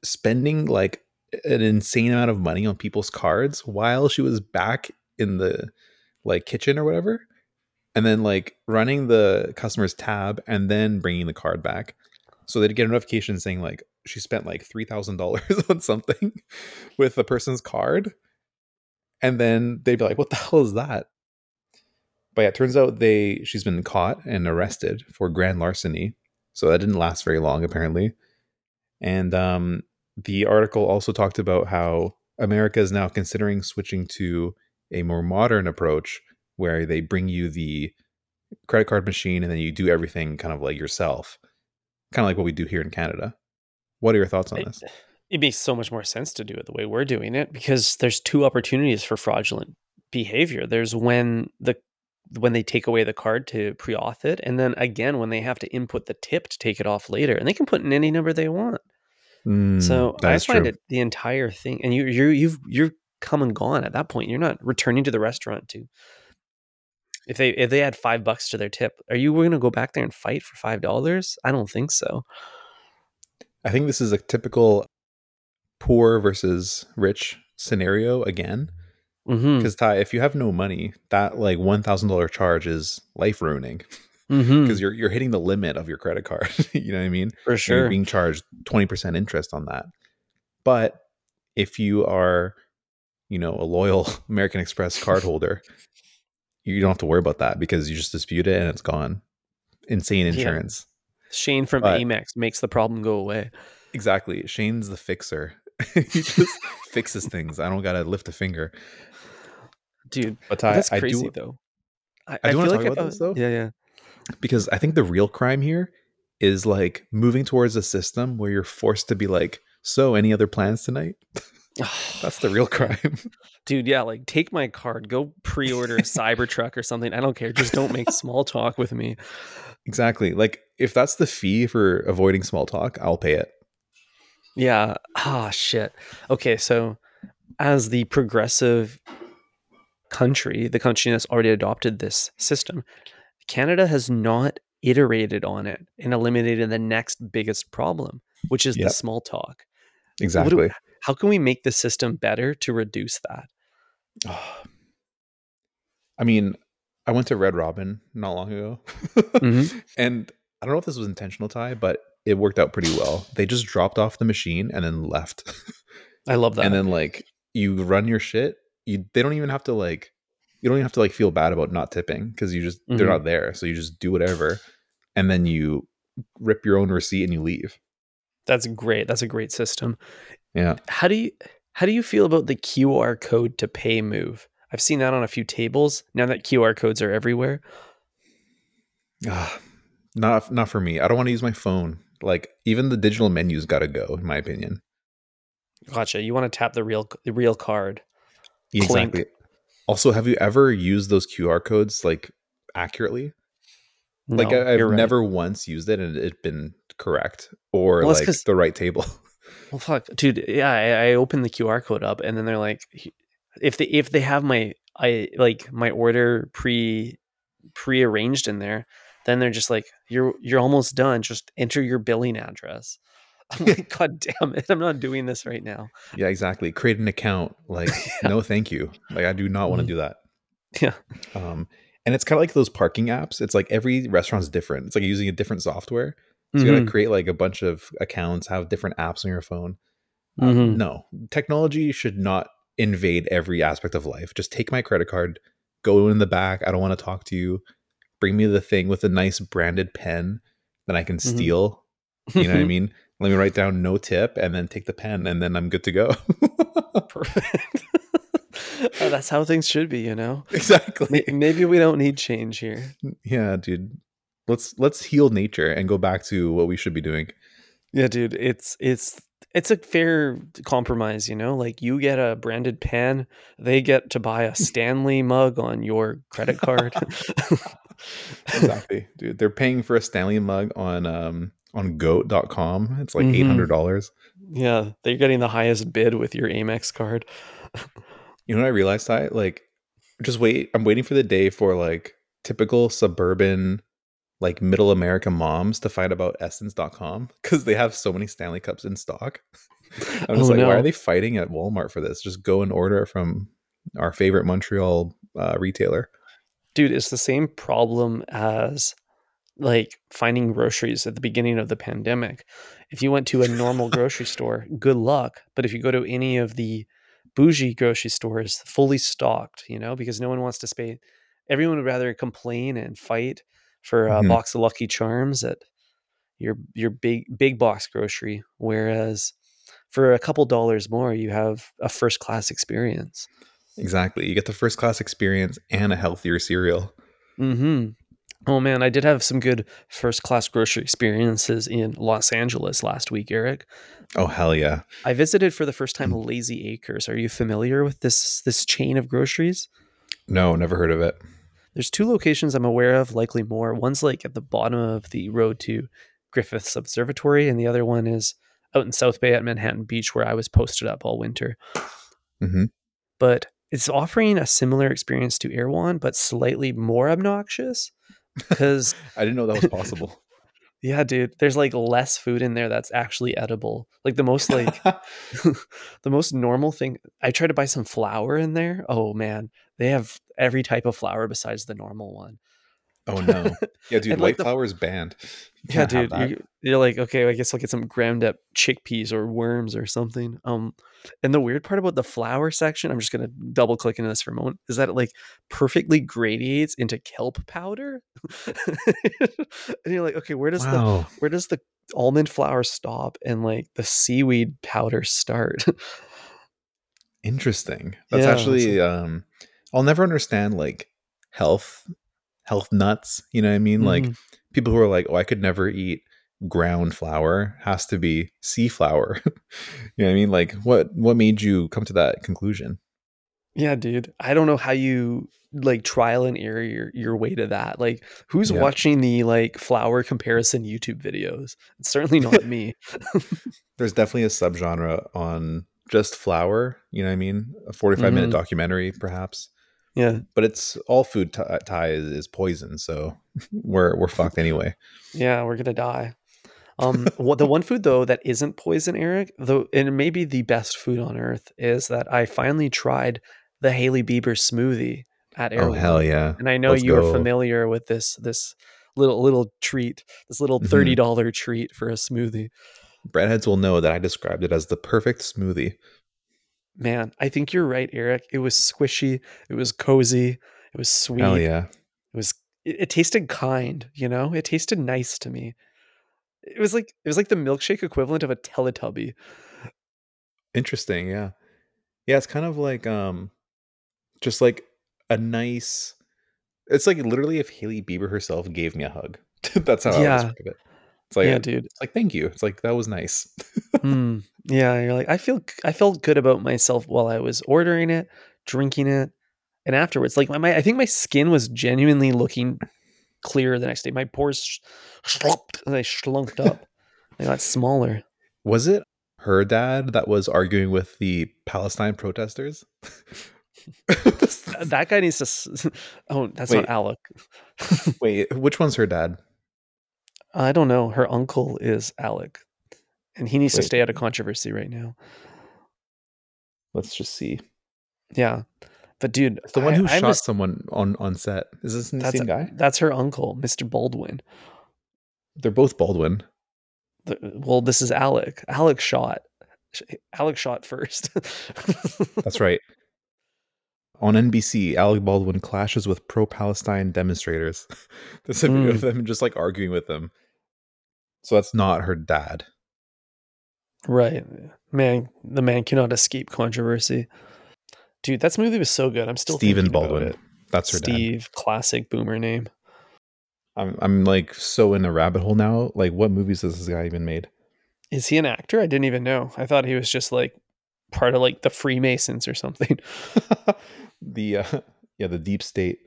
spending like an insane amount of money on people's cards while she was back in the like kitchen or whatever, and then like running the customer's tab and then bringing the card back. So they'd get a notification saying like she spent like three thousand dollars on something with the person's card, and then they'd be like, "What the hell is that?" But yeah, it turns out they she's been caught and arrested for grand larceny. So that didn't last very long, apparently. And um, the article also talked about how America is now considering switching to a more modern approach where they bring you the credit card machine and then you do everything kind of like yourself, kind of like what we do here in Canada. What are your thoughts on this? It makes so much more sense to do it the way we're doing it because there's two opportunities for fraudulent behavior. There's when the when they take away the card to pre-auth it, and then again when they have to input the tip to take it off later, and they can put in any number they want. Mm, So I find true. it the entire thing, and you you you've you're come and gone at that point. You're not returning to the restaurant to. If they if they add five bucks to their tip, are you going to go back there and fight for five dollars? I don't think so. I think this is a typical poor versus rich scenario again. Mm-hmm. Because Ty, if you have no money, that like one thousand dollar charge is life ruining Mm-hmm. because you're you're hitting the limit of your credit card. you know what I mean? For And sure. You're being charged twenty percent interest on that. But if you are, you know, a loyal American Express card holder, you don't have to worry about that because you just dispute it and it's gone. Insane Yeah. insurance. Shane from But- Amex makes the problem go away. Exactly. Shane's the fixer. he just fixes things. I don't gotta lift a finger. Dude, But that's I crazy do though. I, I do feel talk like about I- this, though. Yeah, yeah. because I think the real crime here is like moving towards a system where you're forced to be like, so any other plans tonight? That's the real crime. Dude, yeah, like take my card, go pre-order a Cybertruck or something. I don't care. Just don't make small talk with me. exactly. Like if that's the fee for avoiding small talk, I'll pay it. Yeah. Ah, shit. Okay, so as the progressive country, the country that's already adopted this system, Canada has not iterated on it and eliminated the next biggest problem, which is Yep. the small talk. Exactly. How can we make the system better to reduce that? I mean, I went to Red Robin not long ago. Mhm. and I don't know if this was intentional Ty, but it worked out pretty well. They just dropped off the machine and then left. I love that. and then like you run your shit. You they don't even have to like you don't even have to like feel bad about not tipping because you just Mhm. they're not there. So you just do whatever and then you rip your own receipt and you leave. That's great. That's a great system. Yeah. How do you how do you feel about the QR code to pay move? I've seen that on a few tables now that QR codes are everywhere. Ah, not not for me. I don't want to use my phone. Like even the digital menus got to go, in my opinion. Gotcha. You want to tap the real the real card. Clink. Exactly. Also, have you ever used those QR codes like accurately? Like No, I, I've you're right. never once used it and it's been correct or Well, like the right table. Well, fuck, dude. Yeah, I, I opened the QR code up, and then they're like, if they if they have my I like my order pre pre-arranged in there, then they're just like, you're you're almost done. Just enter your billing address. I'm like, God damn it! I'm not doing this right now. yeah, exactly. Create an account. Like, no, thank you. Like, I do not want to Mhm. do that. Yeah. Um, and it's kind of like those parking apps. It's like every restaurant's different. It's like using a different software. So you Mhm, gotta create like a bunch of accounts, have different apps on your phone. Uh, mhm. no, technology should not invade every aspect of life. Just take my credit card, go in the back. I don't want to talk to you. Bring me the thing with a nice branded pen that I can Mhm. steal. You know what I mean? Let me write down no tip and then take the pen and then I'm good to go. Perfect. Oh, that's how things should be, you know. exactly. May- Maybe we don't need change here. Yeah, dude. Let's let's heal nature and go back to what we should be doing. Yeah, dude, it's it's it's a fair compromise, you know? Like you get a branded pan, they get to buy a Stanley mug on your credit card. exactly dude they're paying for a stanley mug on um on goat.com it's like Mhm. $800 yeah, they're getting the highest bid with your Amex card. you know what i realized i like just wait i'm waiting for the day for like typical suburban like middle america moms to fight about ssense.com because they have so many stanley cups in stock i'm just Oh, like why are they fighting at walmart for this just go and order from our favorite montreal uh, retailer Dude, it's the same problem as like finding groceries at the beginning of the pandemic. If you went to a normal grocery store, good luck. But if you go to any of the bougie grocery stores, fully stocked, you know, because no one wants to pay. Everyone would rather complain and fight for a Mhm. box of Lucky Charms at your your big big box grocery, whereas for a couple dollars more, you have a first class experience. exactly you get the first class experience and a healthier cereal Hmm. Oh man, I did have some good first class grocery experiences in Los Angeles last week, Eric. oh hell yeah I visited for the first time Lazy Acres. Are you familiar with this this chain of groceries? no never heard of it There's two locations I'm aware of, likely more. One's like at the bottom of the road to Griffiths Observatory, and the other one is out in South Bay at Manhattan Beach, where I was posted up all winter. Mhm. But it's offering a similar experience to Erewhon, but slightly more obnoxious. Because I didn't know that was possible. Yeah, dude. There's like less food in there that's actually edible. Like the most like the most normal thing. I tried to buy some flour in there. Oh man, they have every type of flour besides the normal one. oh no. Yeah, dude, And, like, white the- flour is banned. You Yeah, dude. You're, you're like, okay, I guess I'll get some ground up chickpeas or worms or something. Um, and the weird part about the flour section, I'm just gonna double click into this for a moment, is that it like perfectly gradiates into kelp powder. and you're like, okay, where does the where does the almond flour stop and like the seaweed powder start? Interesting. That's Yeah, actually um I'll never understand like health health nuts, you know what I mean? Like Mhm. people who are like, "Oh, I could never eat ground flour." Has to be sea flour. you know what I mean? Like what what made you come to that conclusion? yeah, dude. I don't know how you like trial and error your, your way to that. Like, who's Yeah. watching the like flour comparison YouTube videos? It's certainly not me. There's definitely a subgenre on just flour, you know what I mean? A 45 minute Mhm. documentary perhaps. Yeah. But it's all food Ty is, is poison, so we're we're fucked anyway. Yeah, we're gonna die. Um, what the one food though that isn't poison, Eric, though, and maybe the best food on earth, is that I finally tried the Hailey Bieber smoothie at Air Oh hell yeah! and I know Let's you are familiar with this this little little treat, this little Mhm. thirty dollar treat for a smoothie. Breadheads will know that I described it as the perfect smoothie. Man, I think you're right, Eric. It was squishy, it was cozy, it was sweet. Hell yeah! It was it, it tasted kind, you know? It tasted nice to me. It was like it was like the milkshake equivalent of a Teletubby. Interesting. Yeah, yeah. It's kind of like um, just like a nice. It's like literally if Hailey Bieber herself gave me a hug. That's how I would Yeah. describe it. It's like yeah, dude. it's like thank you. It's like that was nice. Mm, yeah, you're like I feel I felt good about myself while I was ordering it, drinking it, and afterwards. Like my, my I think my skin was genuinely looking clearer the next day. My pores sh- slumped, they slumped up. They got smaller. Was it her dad that was arguing with the Palestine protesters? That guy needs to. Oh, that's Wait. not Alec. Wait, which one's her dad? I don't know. Her uncle is Alec, and he needs to stay out of controversy right now. Let's just see. Yeah, but dude, It's the one who I shot someone on on set. Is this the that's same guy? that's her uncle, Mr. Baldwin. They're both Baldwin. The, well, this is Alec. Alec shot. Alec shot first. That's right. On NBC, Alec Baldwin clashes with pro-Palestine demonstrators. There's a video Mm. of them just like arguing with them. So that's not her dad. right, man. The man cannot escape controversy. Dude, that movie was so good. I'm still Stephen thinking about Baldwin. it. That's her dad. Steve, classic boomer name. I'm I'm like so in a rabbit hole now. Like, what movies has this guy even made? Is he an actor? I didn't even know. I thought he was just like part of like the Freemasons or something. the uh, yeah, the deep state.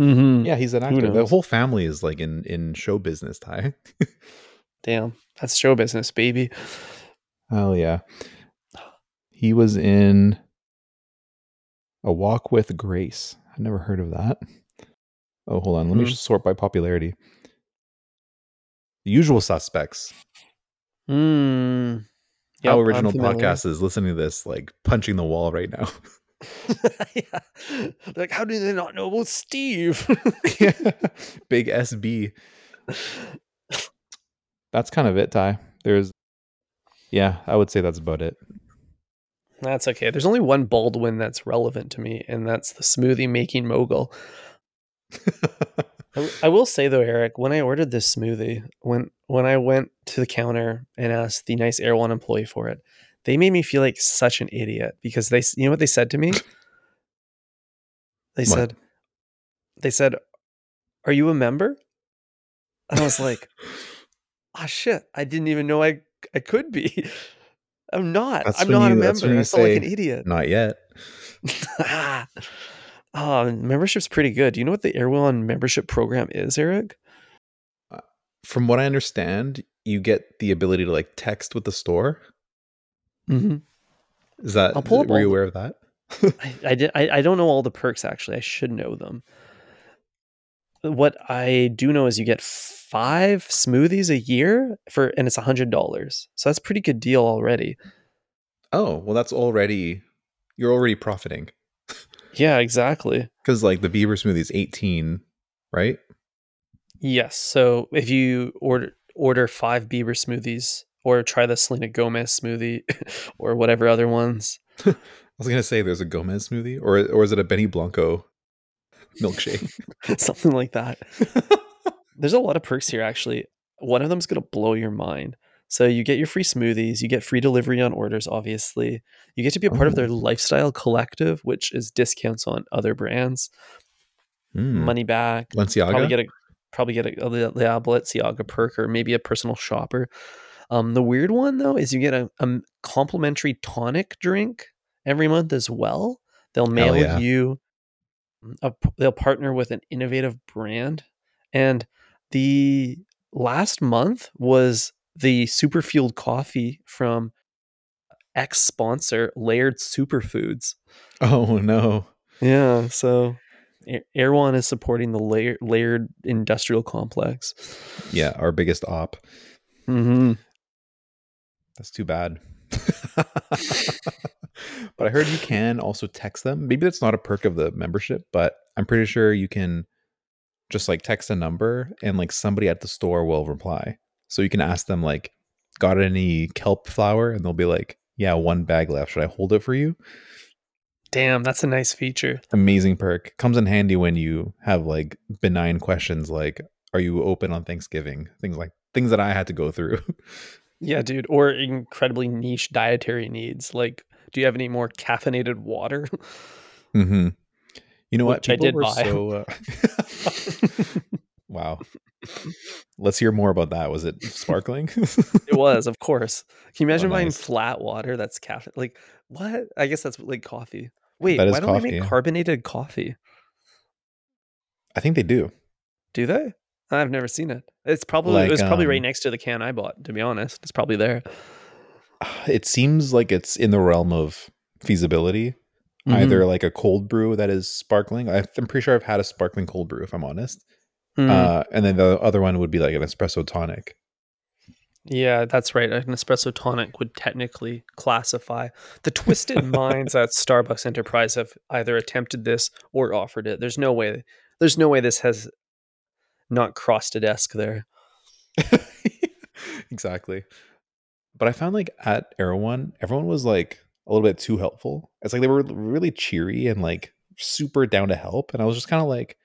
Mm-hmm. Yeah, he's an actor. The whole family is like in in show business. Ty. Damn, that's show business, baby. Hell yeah. He was in A Walk with Grace. I've never heard of that. Oh, hold on. Let me Hmm. just sort by popularity. The Usual Suspects. Mm. How Yep, I'm original podcast is listening to this, like punching the wall right now. yeah. Like, how do they not know about Steve? yeah. Big SB. That's kind of it, Ty. There's, yeah, I would say that's about it. that's okay. There's only one Baldwin that's relevant to me, and that's the smoothie making mogul. I will say though, Eric, when I ordered this smoothie, when when I went to the counter and asked the nice Erewhon employee for it, they made me feel like such an idiot because they, you know what they said to me? They What? said, they said, "Are you a member?" And I was like, "Ah, shit! I didn't even know I I could be. I'm not. That's I'm not a you- when member. I felt like an idiot." Not yet. oh, membership's pretty good. Do you know what the Erewhon membership program is, Eric? From what I understand, you get the ability to like text with the store. Mm-hmm. Is that I'll pull up were you aware of that? I, I did. I, I don't know all the perks actually. I should know them. What I do know is you get five smoothies a year for, and it's a hundred dollars. So that's a pretty good deal already. Oh, well, that's already you're already profiting Yeah, exactly. because like the Bieber smoothie is 18, right? Yes. So if you order order five Bieber smoothies or try the Selena Gomez smoothie or whatever other ones, I was gonna say there's a Gomez smoothie, or or is it a Benny Blanco milkshake? something like that. There's a lot of perks here actually. One of them is going to blow your mind. So you get your free smoothies, you get free delivery on orders obviously. You get to be a part of their Oh. lifestyle collective, which is discounts on other brands, Mm. money back, Balenciaga. probably get a probably get a, a yeah, Balenciaga perk or maybe a personal shopper. Um, the weird one though is you get a, a complimentary tonic drink every month as well. They'll mail yeah. you. A, they'll partner with an innovative brand, and the last month was the super fueled coffee from ex sponsor Laird Superfoods. oh no, Yeah, so Erewhon is supporting the layer, layered industrial complex. Yeah, our biggest op. hmm That's too bad. but I heard you can also text them. Maybe that's not a perk of the membership, but I'm pretty sure you can just like text a number and like somebody at the store will reply. So you can ask them like, got any kelp flour? And they'll be like, yeah, one bag left. Should I hold it for you? Damn, that's a nice feature. Amazing perk. Comes in handy when you have like benign questions like, are you open on Thanksgiving? Things like things that I had to go through. Yeah, dude. Or incredibly niche dietary needs. Like, do you have any more caffeinated water? Mm-hmm. You know what? Which I did were buy. so. Uh... wow. Let's hear more about that. Was it sparkling? it was, of course. Can you imagine Oh, buying flat water that's caffeine? Like, what? I guess that's like coffee. Wait, why don't coffee, they make carbonated coffee? I think they do. Do they? I've never seen it. It's probably Like, it was probably right um, next to the can I bought. To be honest, it's probably there. It seems like it's in the realm of feasibility. Mm-hmm. Either like a cold brew that is sparkling. I'm pretty sure I've had a sparkling cold brew, if I'm honest. Mhm. Uh, and then the other one would be like an espresso tonic. Yeah, that's right. An espresso tonic would technically classify. The twisted minds at Starbucks Enterprise have either attempted this or offered it. There's no way. There's no way this has not crossed a desk there. exactly. But I found like at Erewhon, everyone was like a little bit too helpful. It's like they were really cheery and like super down to help. And I was just kind of like,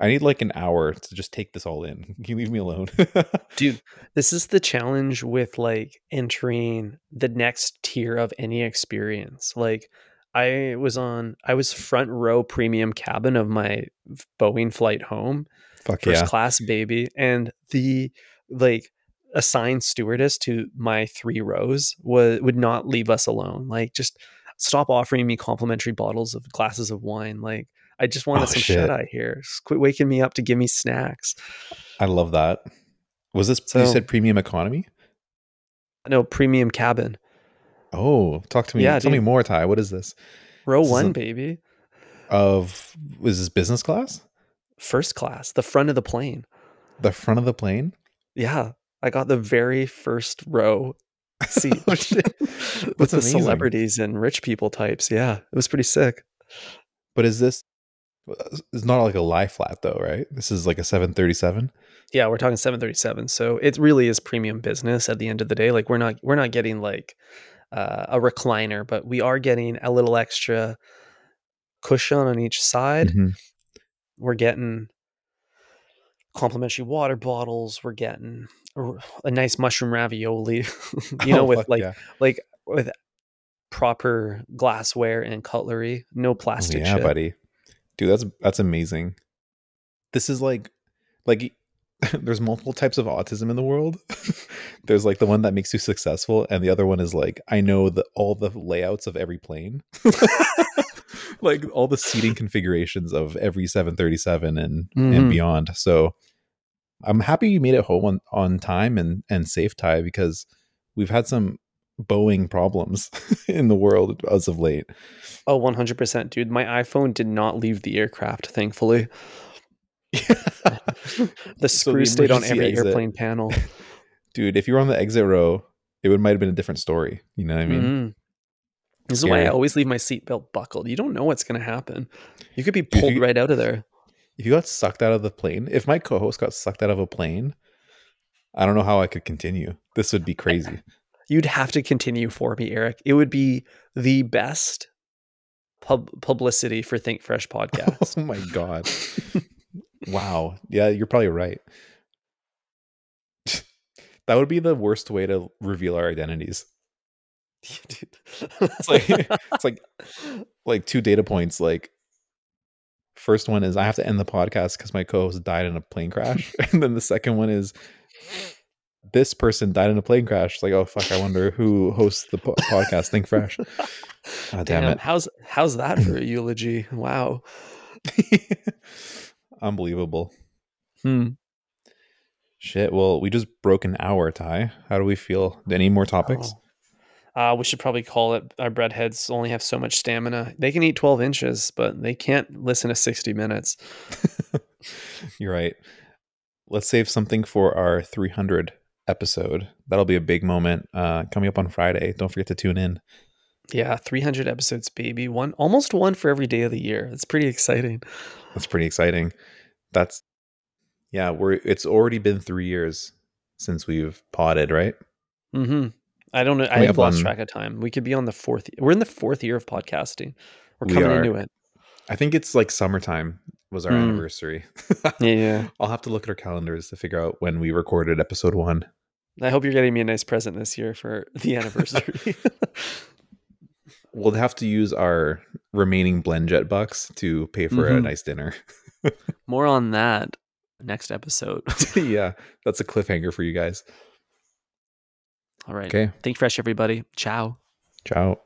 I need like an hour to just take this all in. Can you leave me alone? Dude, this is the challenge with like entering the next tier of any experience. Like I was on I was front row premium cabin of my Boeing flight home. Fuck first yeah. class baby and the like assigned stewardess to my three rows was would not leave us alone like just stop offering me complimentary bottles of glasses of wine like i just wanted Oh, some shit. shut eye here just quit waking me up to give me snacks I love that. Was this, you said premium economy? no premium cabin Oh, talk to me. Yeah, Tell me more, Ty. What is this? row This one a- baby Of, was this business class? first class the front of the plane The front of the plane? yeah i got the very first row seat Oh, with That's the amazing. celebrities and rich people types yeah it was pretty sick But is this, it's not like a lie flat though, right? This is like a 737. Yeah, we're talking 737. So it really is premium business at the end of the day. Like we're not we're not getting like uh, a recliner, but we are getting a little extra cushion on each side. Mhm. We're getting complimentary water bottles. We're getting a, nice mushroom ravioli, you know, Oh, with like yeah. like with proper glassware and cutlery, no Oh, plastic yeah, shit. buddy. Dude, that's that's amazing. This is like like there's multiple types of autism in the world. there's like the one that makes you successful and the other one is like I know the all the layouts of every plane. like all the seating configurations of every 737 and Mhm. and beyond. So I'm happy you made it home on, on time and and safe Ty because we've had some Boeing problems in the world as of late. Oh, 100%, dude. My iPhone did not leave the aircraft, thankfully. The So screw the stayed on every exit- airplane panel. dude, if you were on the exit row, it would might have been a different story. You know what I mean? Mhm. This is why I always leave my seatbelt buckled. You don't know what's going to happen. You could be pulled you- right out of there. If you got sucked out of the plane, if my co-host got sucked out of a plane, I don't know how I could continue. This would be crazy. You'd have to continue for me, Eric. It would be the best pub- publicity for Think Fresh oh podcast. oh my god. wow. Yeah, you're probably right. that would be the worst way to reveal our identities. Dude. It's like it's like like two data points like first one is I have to end the podcast because my co-host died in a plane crash. and then the second one is this person died in a plane crash. Like, oh fuck, I wonder who hosts the po- podcast. Think fresh. Oh, damn, Damn, how's how's that for a eulogy? Wow. Unbelievable. Hmm. Shit. Well, we just broke an hour, Ty. How do we feel? Any more topics? Oh. Uh, we should probably call it. Our breadheads only have so much stamina. They can eat 12 inches, but they can't listen to 60 minutes. You're right. Let's save something for our 300 episode. That'll be a big moment uh, coming up on Friday. Don't forget to tune in. Yeah, 300 episodes, baby. One, almost one for every day of the year. It's pretty exciting. That's pretty exciting. That's yeah. We're it's already been three years since we've potted, right? Mm-hmm. I don't know. I have lost on- track of time. We could be on the fourth. We're in the fourth year of podcasting. We're We coming into it. I think it's like summertime was our Mm. anniversary. Yeah. I'll have to look at our calendars to figure out when we recorded episode one. I hope you're getting me a nice present this year for the anniversary. We'll have to use our remaining BlendJet bucks to pay for a Mhm. nice dinner. More on that next episode. yeah, that's a cliffhanger for you guys. All right. Okay, Think fresh, everybody. Ciao. ciao.